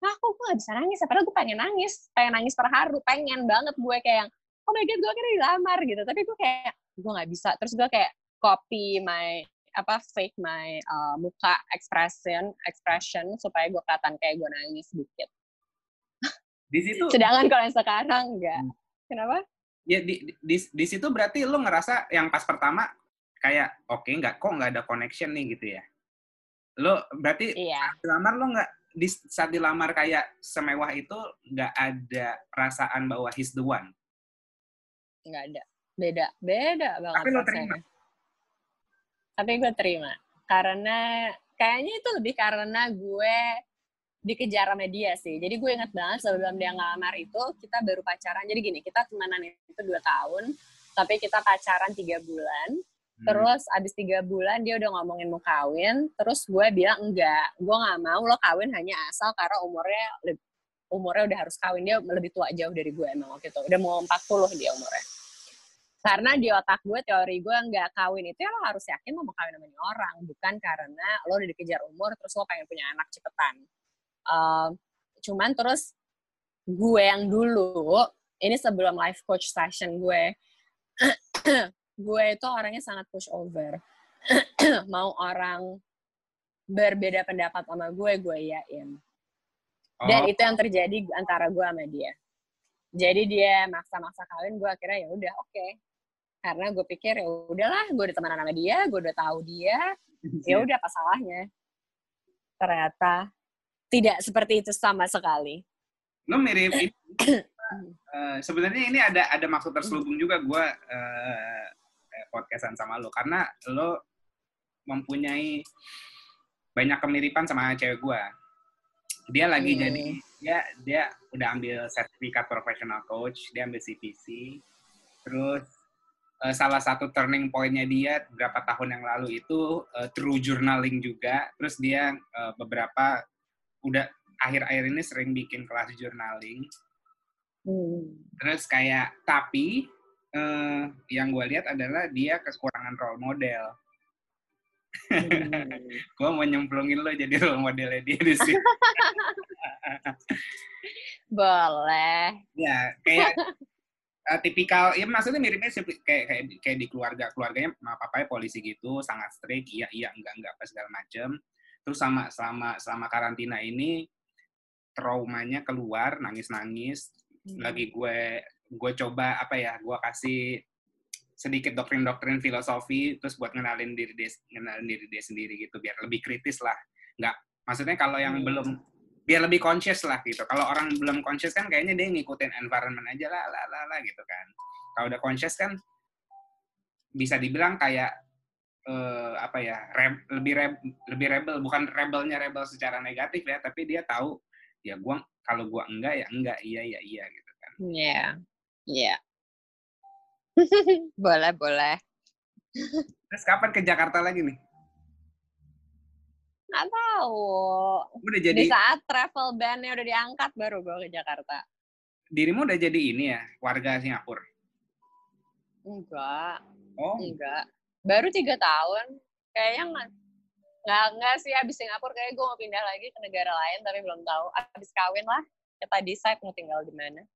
ah kok gue gak bisa nangis padahal gue pengen nangis pengen nangis terharu pengen banget gue kayak yang oh my god gue akhirnya dilamar gitu tapi gue kayak gue gak bisa terus gue kayak copy my apa fake my uh, muka expression expression supaya gue kelihatan kayak gue nangis dikit. Di situ sedangkan kalau yang sekarang enggak. Hmm. kenapa? Ya di, di di situ berarti lu ngerasa yang pas pertama kayak oke okay, nggak kok nggak ada connection nih gitu ya? Lo berarti iya. dilamar lo nggak di saat dilamar kayak semewah itu nggak ada perasaan bahwa he's the one? Nggak ada. Beda beda banget tapi lo terima tapi gue terima karena kayaknya itu lebih karena gue dikejar sama dia sih. Jadi gue inget banget sebelum dia ngelamar itu kita baru pacaran. Jadi gini, kita temenan itu dua tahun, tapi kita pacaran tiga bulan. Hmm. Terus abis tiga bulan dia udah ngomongin mau kawin, terus gue bilang enggak, gue nggak mau lo kawin hanya asal karena umurnya umurnya udah harus kawin dia lebih tua jauh dari gue emang waktu itu, udah mau 40 dia umurnya. Karena di otak gue teori gue nggak kawin itu ya lo harus yakin lo mau kawin sama orang, bukan karena lo udah dikejar umur terus lo pengen punya anak cepetan. Uh, cuman terus gue yang dulu ini sebelum life coach session gue gue itu orangnya sangat push over. mau orang berbeda pendapat sama gue, gue yakin. Dan oh. itu yang terjadi antara gue sama dia. Jadi dia maksa-maksa kawin, gue akhirnya ya udah oke. Okay. Karena gue pikir ya udahlah, gue udah temenan sama dia, gue udah tahu dia, ya udah apa salahnya. Ternyata tidak seperti itu sama sekali. Lo mirip ini. uh, sebenarnya ini ada ada maksud terselubung juga gue uh, podcastan sama lo karena lo mempunyai banyak kemiripan sama cewek gue. Dia lagi hmm. jadi dia dia udah ambil sertifikat professional coach, dia ambil CPC. Terus uh, salah satu turning pointnya dia beberapa tahun yang lalu itu uh, true journaling juga. Terus dia uh, beberapa udah akhir-akhir ini sering bikin kelas journaling. Hmm. Terus kayak tapi uh, yang gue lihat adalah dia kekurangan role model. Hmm. gue mau nyemplungin lo jadi role modelnya dia di sini. Boleh. Ya, kayak uh, tipikal, ya maksudnya miripnya kayak kayak kayak di keluarga keluarganya papanya polisi gitu, sangat strict, iya iya enggak enggak apa segala macem. Terus sama selama selama karantina ini traumanya keluar, nangis nangis. Hmm. Lagi gue gue coba apa ya gue kasih sedikit doktrin-doktrin filosofi terus buat ngenalin diri dia ngenalin diri dia sendiri gitu biar lebih kritis lah nggak maksudnya kalau yang hmm. belum biar lebih conscious lah gitu kalau orang belum conscious kan kayaknya dia ngikutin environment aja lah lah lah, lah gitu kan kalau udah conscious kan bisa dibilang kayak uh, apa ya reb, lebih reb, lebih rebel bukan rebelnya rebel secara negatif ya tapi dia tahu ya gua kalau gua enggak ya enggak iya ya iya gitu kan Iya. Yeah. Iya. boleh, boleh. Terus kapan ke Jakarta lagi nih? Nggak tahu. Udah jadi... Di saat travel ban-nya udah diangkat baru gue ke Jakarta. Dirimu udah jadi ini ya, warga Singapura? Enggak. Oh? Enggak. Baru tiga tahun. Kayaknya nggak, nggak, nggak sih habis Singapura kayak gue mau pindah lagi ke negara lain tapi belum tahu. Habis kawin lah, kita decide mau tinggal di mana.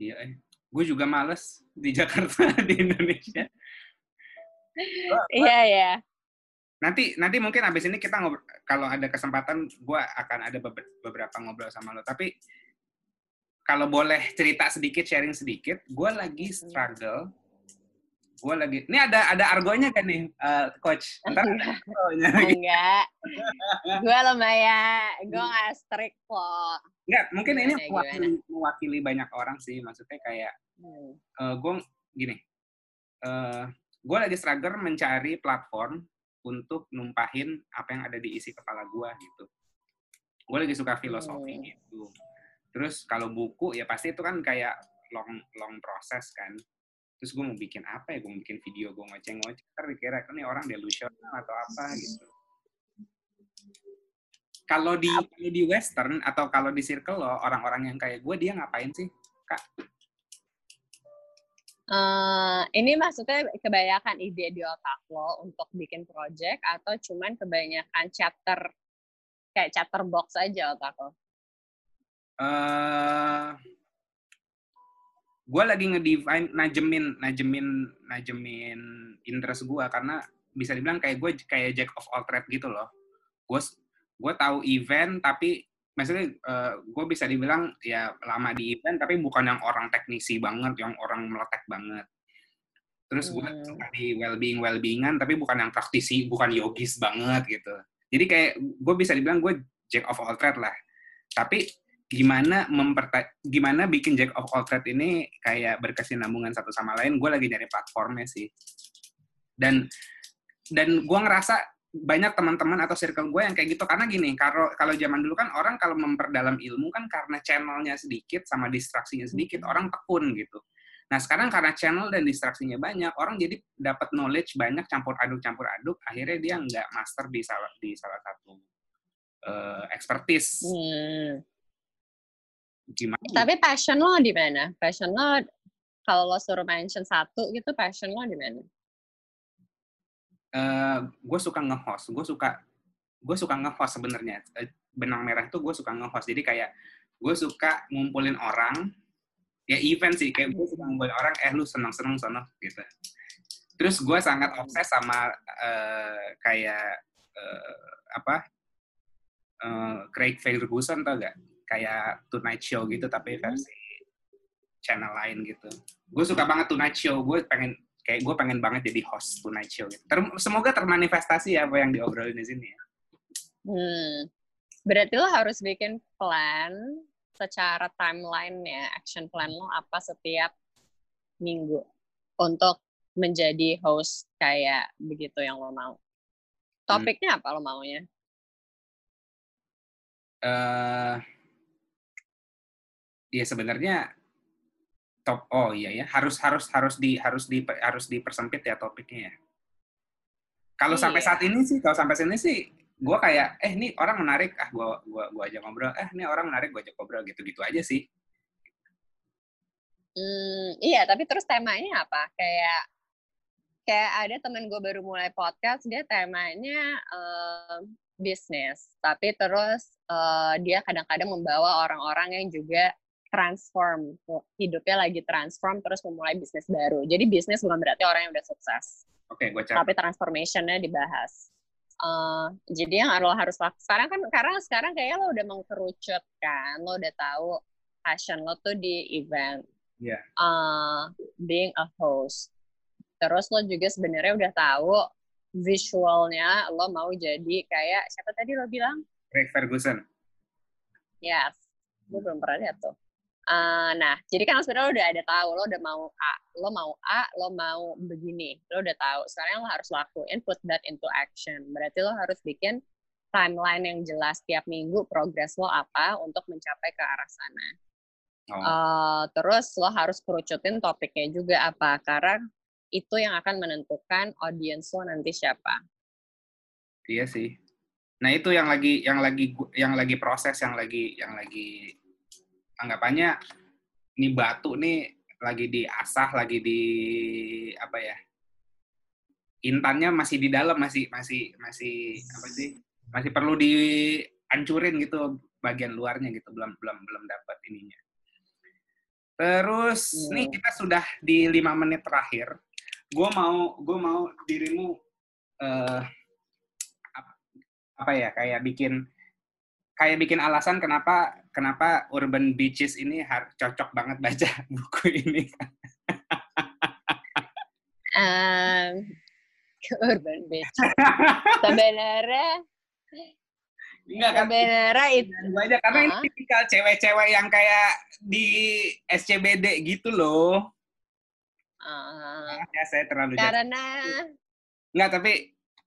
Iya, eh gue juga males di Jakarta di Indonesia. Iya ya. Nanti nanti mungkin abis ini kita ngobrol kalau ada kesempatan gue akan ada beberapa ngobrol sama lo. Tapi kalau boleh cerita sedikit, sharing sedikit, gue lagi struggle. Gue lagi, ini ada ada argonya kan nih, uh, coach? Entar Enggak. Enggak. gue lumayan, gue nggak strict kok. Enggak, mungkin ini mewakili, mewakili banyak orang sih. Maksudnya kayak, hmm. uh, eh, gue gini, uh, gue lagi struggle mencari platform untuk numpahin apa yang ada di isi kepala gue gitu. Gue lagi suka filosofi hmm. gitu. Terus kalau buku ya pasti itu kan kayak long long proses kan. Terus gue mau bikin apa ya? Gue mau bikin video, gue ngoceh-ngoceh. Ntar dikira kan nih orang delusional atau apa gitu. Kalau di kalau di western atau kalau di circle lo orang-orang yang kayak gue dia ngapain sih kak? Uh, ini maksudnya kebanyakan ide di otak lo untuk bikin project atau cuman kebanyakan chapter kayak chapter box aja otak lo? Uh, gue lagi ngedefine najemin najemin najemin interest gue karena bisa dibilang kayak gue kayak jack of all trade gitu loh. Gue gue tahu event tapi maksudnya uh, eh, gue bisa dibilang ya lama di event tapi bukan yang orang teknisi banget yang orang meletek banget. Terus gue hmm. di well being well beingan tapi bukan yang praktisi bukan yogis banget gitu. Jadi kayak gue bisa dibilang gue jack of all trade lah. Tapi gimana memperta gimana bikin jack of all trade ini kayak berkesinambungan satu sama lain gue lagi nyari platformnya sih. Dan dan gue ngerasa banyak teman-teman atau circle gue yang kayak gitu. Karena gini kalau kalau zaman dulu kan orang kalau memperdalam ilmu kan karena channelnya sedikit sama distraksinya sedikit hmm. orang tekun gitu. Nah sekarang karena channel dan distraksinya banyak orang jadi dapat knowledge banyak campur aduk campur aduk akhirnya dia nggak master di salah di salah satu uh, expertise. Hmm. gimana tapi passion lo di mana? Passion lo kalau lo suruh mention satu gitu passion lo di mana eh, gue suka nge-host gue suka gue suka nge-host sebenarnya. Eh, benang merah itu gue suka nge-host. Jadi kayak gue suka ngumpulin orang ya event sih kayak gue suka ngumpulin orang eh lu seneng seneng seneng gitu. Terus gue sangat obses sama uh, kayak uh, apa uh, Craig Ferguson tau gak? Kayak Tonight Show gitu tapi versi channel lain gitu. Gue suka banget Tonight Show. Gue pengen kayak gue pengen banget jadi host Tonight Show gitu. Ter semoga termanifestasi ya apa yang diobrolin di sini ya. Hmm. Berarti lo harus bikin plan secara timeline ya, action plan lo apa setiap minggu untuk menjadi host kayak begitu yang lo mau. Topiknya hmm. apa lo maunya? Uh, ya sebenarnya top. Oh iya ya. Harus harus harus di harus di harus dipersempit ya topiknya ya. Kalau iya. sampai saat ini sih kalau sampai sini sih gue kayak eh ini orang menarik. Ah gue gua gua aja ngobrol eh ini orang menarik gue aja ngobrol gitu gitu aja sih. Hmm, iya tapi terus temanya apa? Kayak kayak ada temen gue baru mulai podcast dia temanya uh, bisnis. Tapi terus uh, dia kadang-kadang membawa orang-orang yang juga transform hidupnya lagi transform terus memulai bisnis baru. Jadi bisnis bukan berarti orang yang udah sukses. Oke okay, gue tapi transformationnya dibahas. Uh, jadi yang lo harus lakukan sekarang kan karena sekarang kayaknya lo udah mengkerucut kan lo udah tahu passion lo tuh di event. Yeah. uh, being a host. Terus lo juga sebenarnya udah tahu visualnya lo mau jadi kayak siapa tadi lo bilang? Craig Ferguson. Yes. Gue belum pernah lihat tuh Uh, nah, jadi kan sebenarnya lo udah ada tahu, lo udah mau A, lo mau A, lo mau begini, lo udah tahu. Sekarang lo harus lakuin, put that into action. Berarti lo harus bikin timeline yang jelas tiap minggu progres lo apa untuk mencapai ke arah sana. Oh. Uh, terus lo harus kerucutin topiknya juga apa, karena itu yang akan menentukan audiens lo nanti siapa. Iya sih. Nah itu yang lagi yang lagi yang lagi proses yang lagi yang lagi anggapannya ini batu nih lagi diasah, lagi di apa ya? Intannya masih di dalam, masih masih masih apa sih? Masih perlu dihancurin gitu bagian luarnya gitu, belum belum belum dapat ininya. Terus hmm. nih kita sudah di lima menit terakhir. Gue mau gue mau dirimu uh, apa ya kayak bikin kayak bikin alasan kenapa kenapa Urban Beaches ini cocok banget baca buku ini. um, Urban Beaches. Sebenarnya Enggak kan? Sebenarnya itu aja karena uh -huh. ini tipikal cewek-cewek yang kayak di SCBD gitu loh. Uh, ya saya terlalu karena Enggak, tapi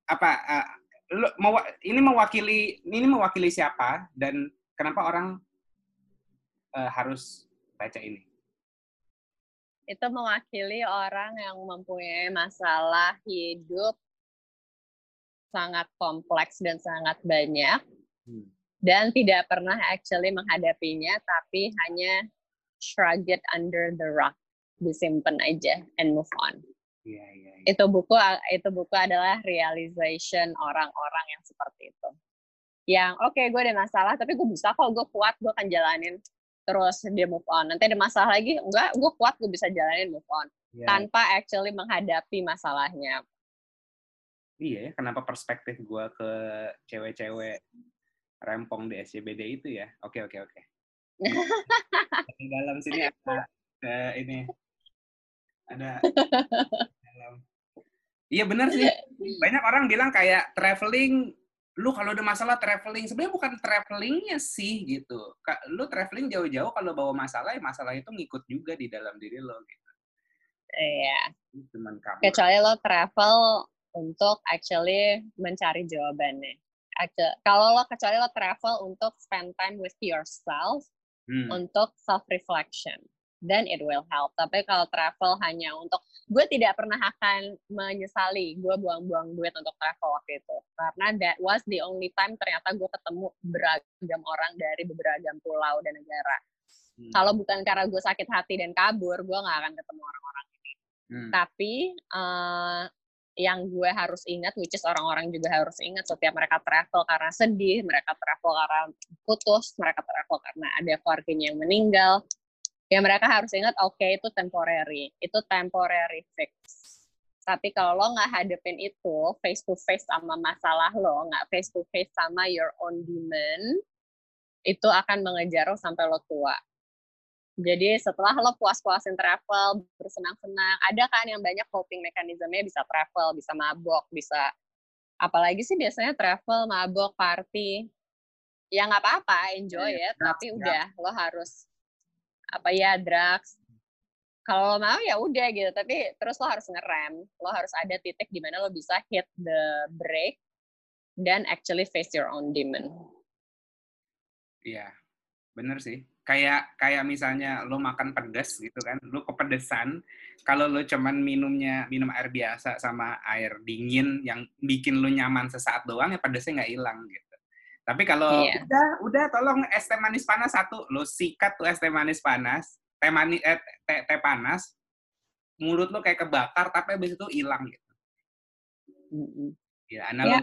apa uh, lu mau ini mewakili ini mewakili siapa dan kenapa orang uh, harus baca ini? Itu mewakili orang yang mempunyai masalah hidup sangat kompleks dan sangat banyak hmm. dan tidak pernah actually menghadapinya tapi hanya shrug it under the rug disimpan aja and move on. Iya, iya, iya. Itu buku itu buku adalah realization orang-orang yang seperti itu. Yang oke okay, gue ada masalah tapi gue bisa kok gue kuat gue akan jalanin terus dia move on. Nanti ada masalah lagi enggak gue kuat gue bisa jalanin move on yeah. tanpa actually menghadapi masalahnya. Iya, ya, kenapa perspektif gue ke cewek-cewek rempong di SCBD itu ya? Oke oke oke. Di dalam sini ada uh, ini ada Iya benar sih. Banyak orang bilang kayak traveling, lu kalau ada masalah traveling, sebenarnya bukan travelingnya sih gitu. Lu traveling jauh-jauh kalau bawa masalah, ya masalah itu ngikut juga di dalam diri lo gitu. Iya. Cuman kamu. Kecuali lo travel untuk actually mencari jawabannya. Kalau lo kecuali lo travel untuk spend time with yourself, hmm. untuk self reflection then it will help. Tapi kalau travel hanya untuk gue tidak pernah akan menyesali gue buang-buang duit untuk travel waktu itu karena that was the only time ternyata gue ketemu beragam orang dari beragam pulau dan negara. Hmm. Kalau bukan karena gue sakit hati dan kabur, gue nggak akan ketemu orang-orang ini. Hmm. Tapi uh, yang gue harus ingat, which is orang-orang juga harus ingat setiap mereka travel karena sedih, mereka travel karena putus, mereka travel karena ada keluarganya yang meninggal, ya mereka harus ingat oke okay, itu temporary itu temporary fix. Tapi kalau lo nggak hadepin itu face to face sama masalah lo nggak face to face sama your own demon itu akan mengejar lo sampai lo tua. Jadi setelah lo puas-puasin travel bersenang-senang ada kan yang banyak coping mekanismenya bisa travel bisa mabok bisa apalagi sih biasanya travel mabok party. Ya nggak apa-apa enjoy iya, ya tapi udah lo harus apa ya drugs. Kalau lo mau ya udah gitu tapi terus lo harus ngerem. Lo harus ada titik di mana lo bisa hit the brake dan actually face your own demon. Iya bener sih. Kayak kayak misalnya lo makan pedas gitu kan lo kepedesan kalau lo cuman minumnya minum air biasa sama air dingin yang bikin lo nyaman sesaat doang ya pedasnya nggak hilang gitu tapi kalau iya. udah, udah tolong es teh manis panas satu, lo sikat tuh es teh manis panas, teh manis eh, teh, teh panas, mulut lo kayak kebakar, tapi habis itu hilang gitu. Ya, analogi, ya.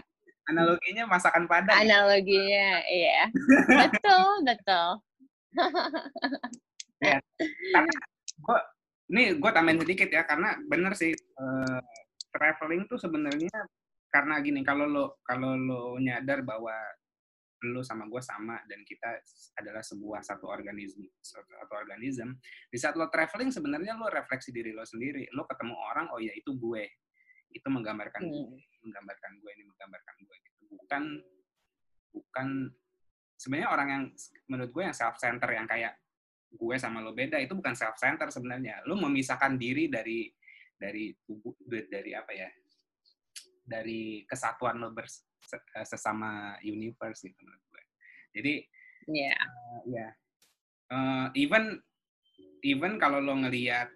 analoginya masakan padang. Analoginya, iya. betul, betul. ya, karena gue, ini gue tambahin sedikit ya, karena bener sih, uh, traveling tuh sebenarnya karena gini, kalau lo kalau lo nyadar bahwa lu sama gue sama dan kita adalah sebuah satu organisme satu organisme di saat lo traveling sebenarnya lo refleksi diri lo sendiri. Lo ketemu orang oh ya itu gue. Itu menggambarkan hmm. gue menggambarkan gue ini menggambarkan gue gitu. Bukan bukan sebenarnya orang yang menurut gue yang self center yang kayak gue sama lo beda itu bukan self center sebenarnya. Lo memisahkan diri dari dari tubuh dari apa ya dari kesatuan lo bers, sesama universe gitu menurut gue. Jadi yeah. uh, ya yeah. uh, even even kalau lo ngelihat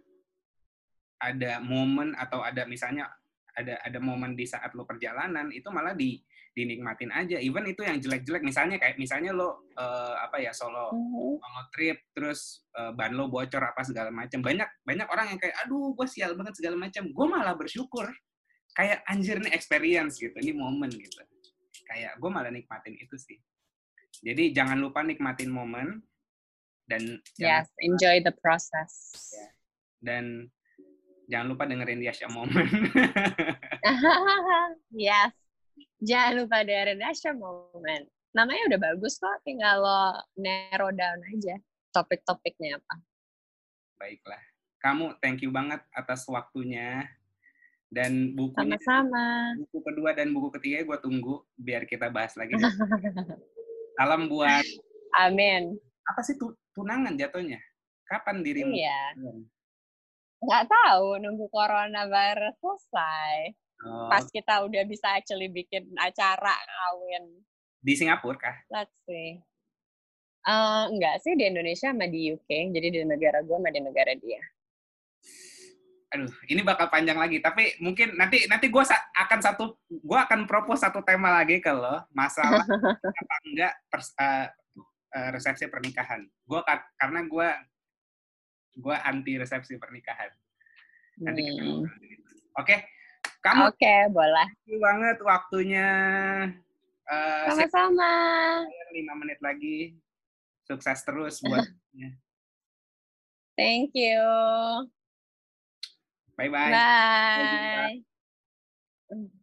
ada momen atau ada misalnya ada ada momen di saat lo perjalanan itu malah di dinikmatin aja even itu yang jelek-jelek misalnya kayak misalnya lo uh, apa ya solo mm-hmm. solo trip terus uh, ban lo bocor apa segala macam banyak banyak orang yang kayak aduh gue sial banget segala macam gue malah bersyukur kayak anjir nih experience gitu ini momen gitu kayak gue malah nikmatin itu sih. Jadi jangan lupa nikmatin momen dan yes enjoy the process. Ya, dan jangan lupa dengerin Yasha Moment. Yes. Jangan lupa dengerin Yasha Moment. Namanya udah bagus kok, tinggal lo narrow down aja topik-topiknya apa. Baiklah. Kamu thank you banget atas waktunya dan bukunya sama-sama. buku kedua dan buku ketiga gue tunggu biar kita bahas lagi salam buat amin. Apa sih tunangan jatuhnya? Kapan dirimu? Iya. Nggak tahu nunggu corona virus selesai. Oh. pas kita udah bisa actually bikin acara kawin. Di Singapura kah? Let's see. Uh, enggak sih di Indonesia sama di UK jadi di negara gue sama di negara dia aduh ini bakal panjang lagi. Tapi mungkin nanti nanti gue akan satu gue akan propose satu tema lagi ke lo. Masalah apa enggak pers, uh, uh, resepsi pernikahan. Gue karena gue gue anti resepsi pernikahan. Nanti hmm. oke? Okay. kamu oke okay, boleh banget waktunya. Uh, sama-sama. lima menit lagi. Sukses terus buatnya thank you bye bye, bye. bye.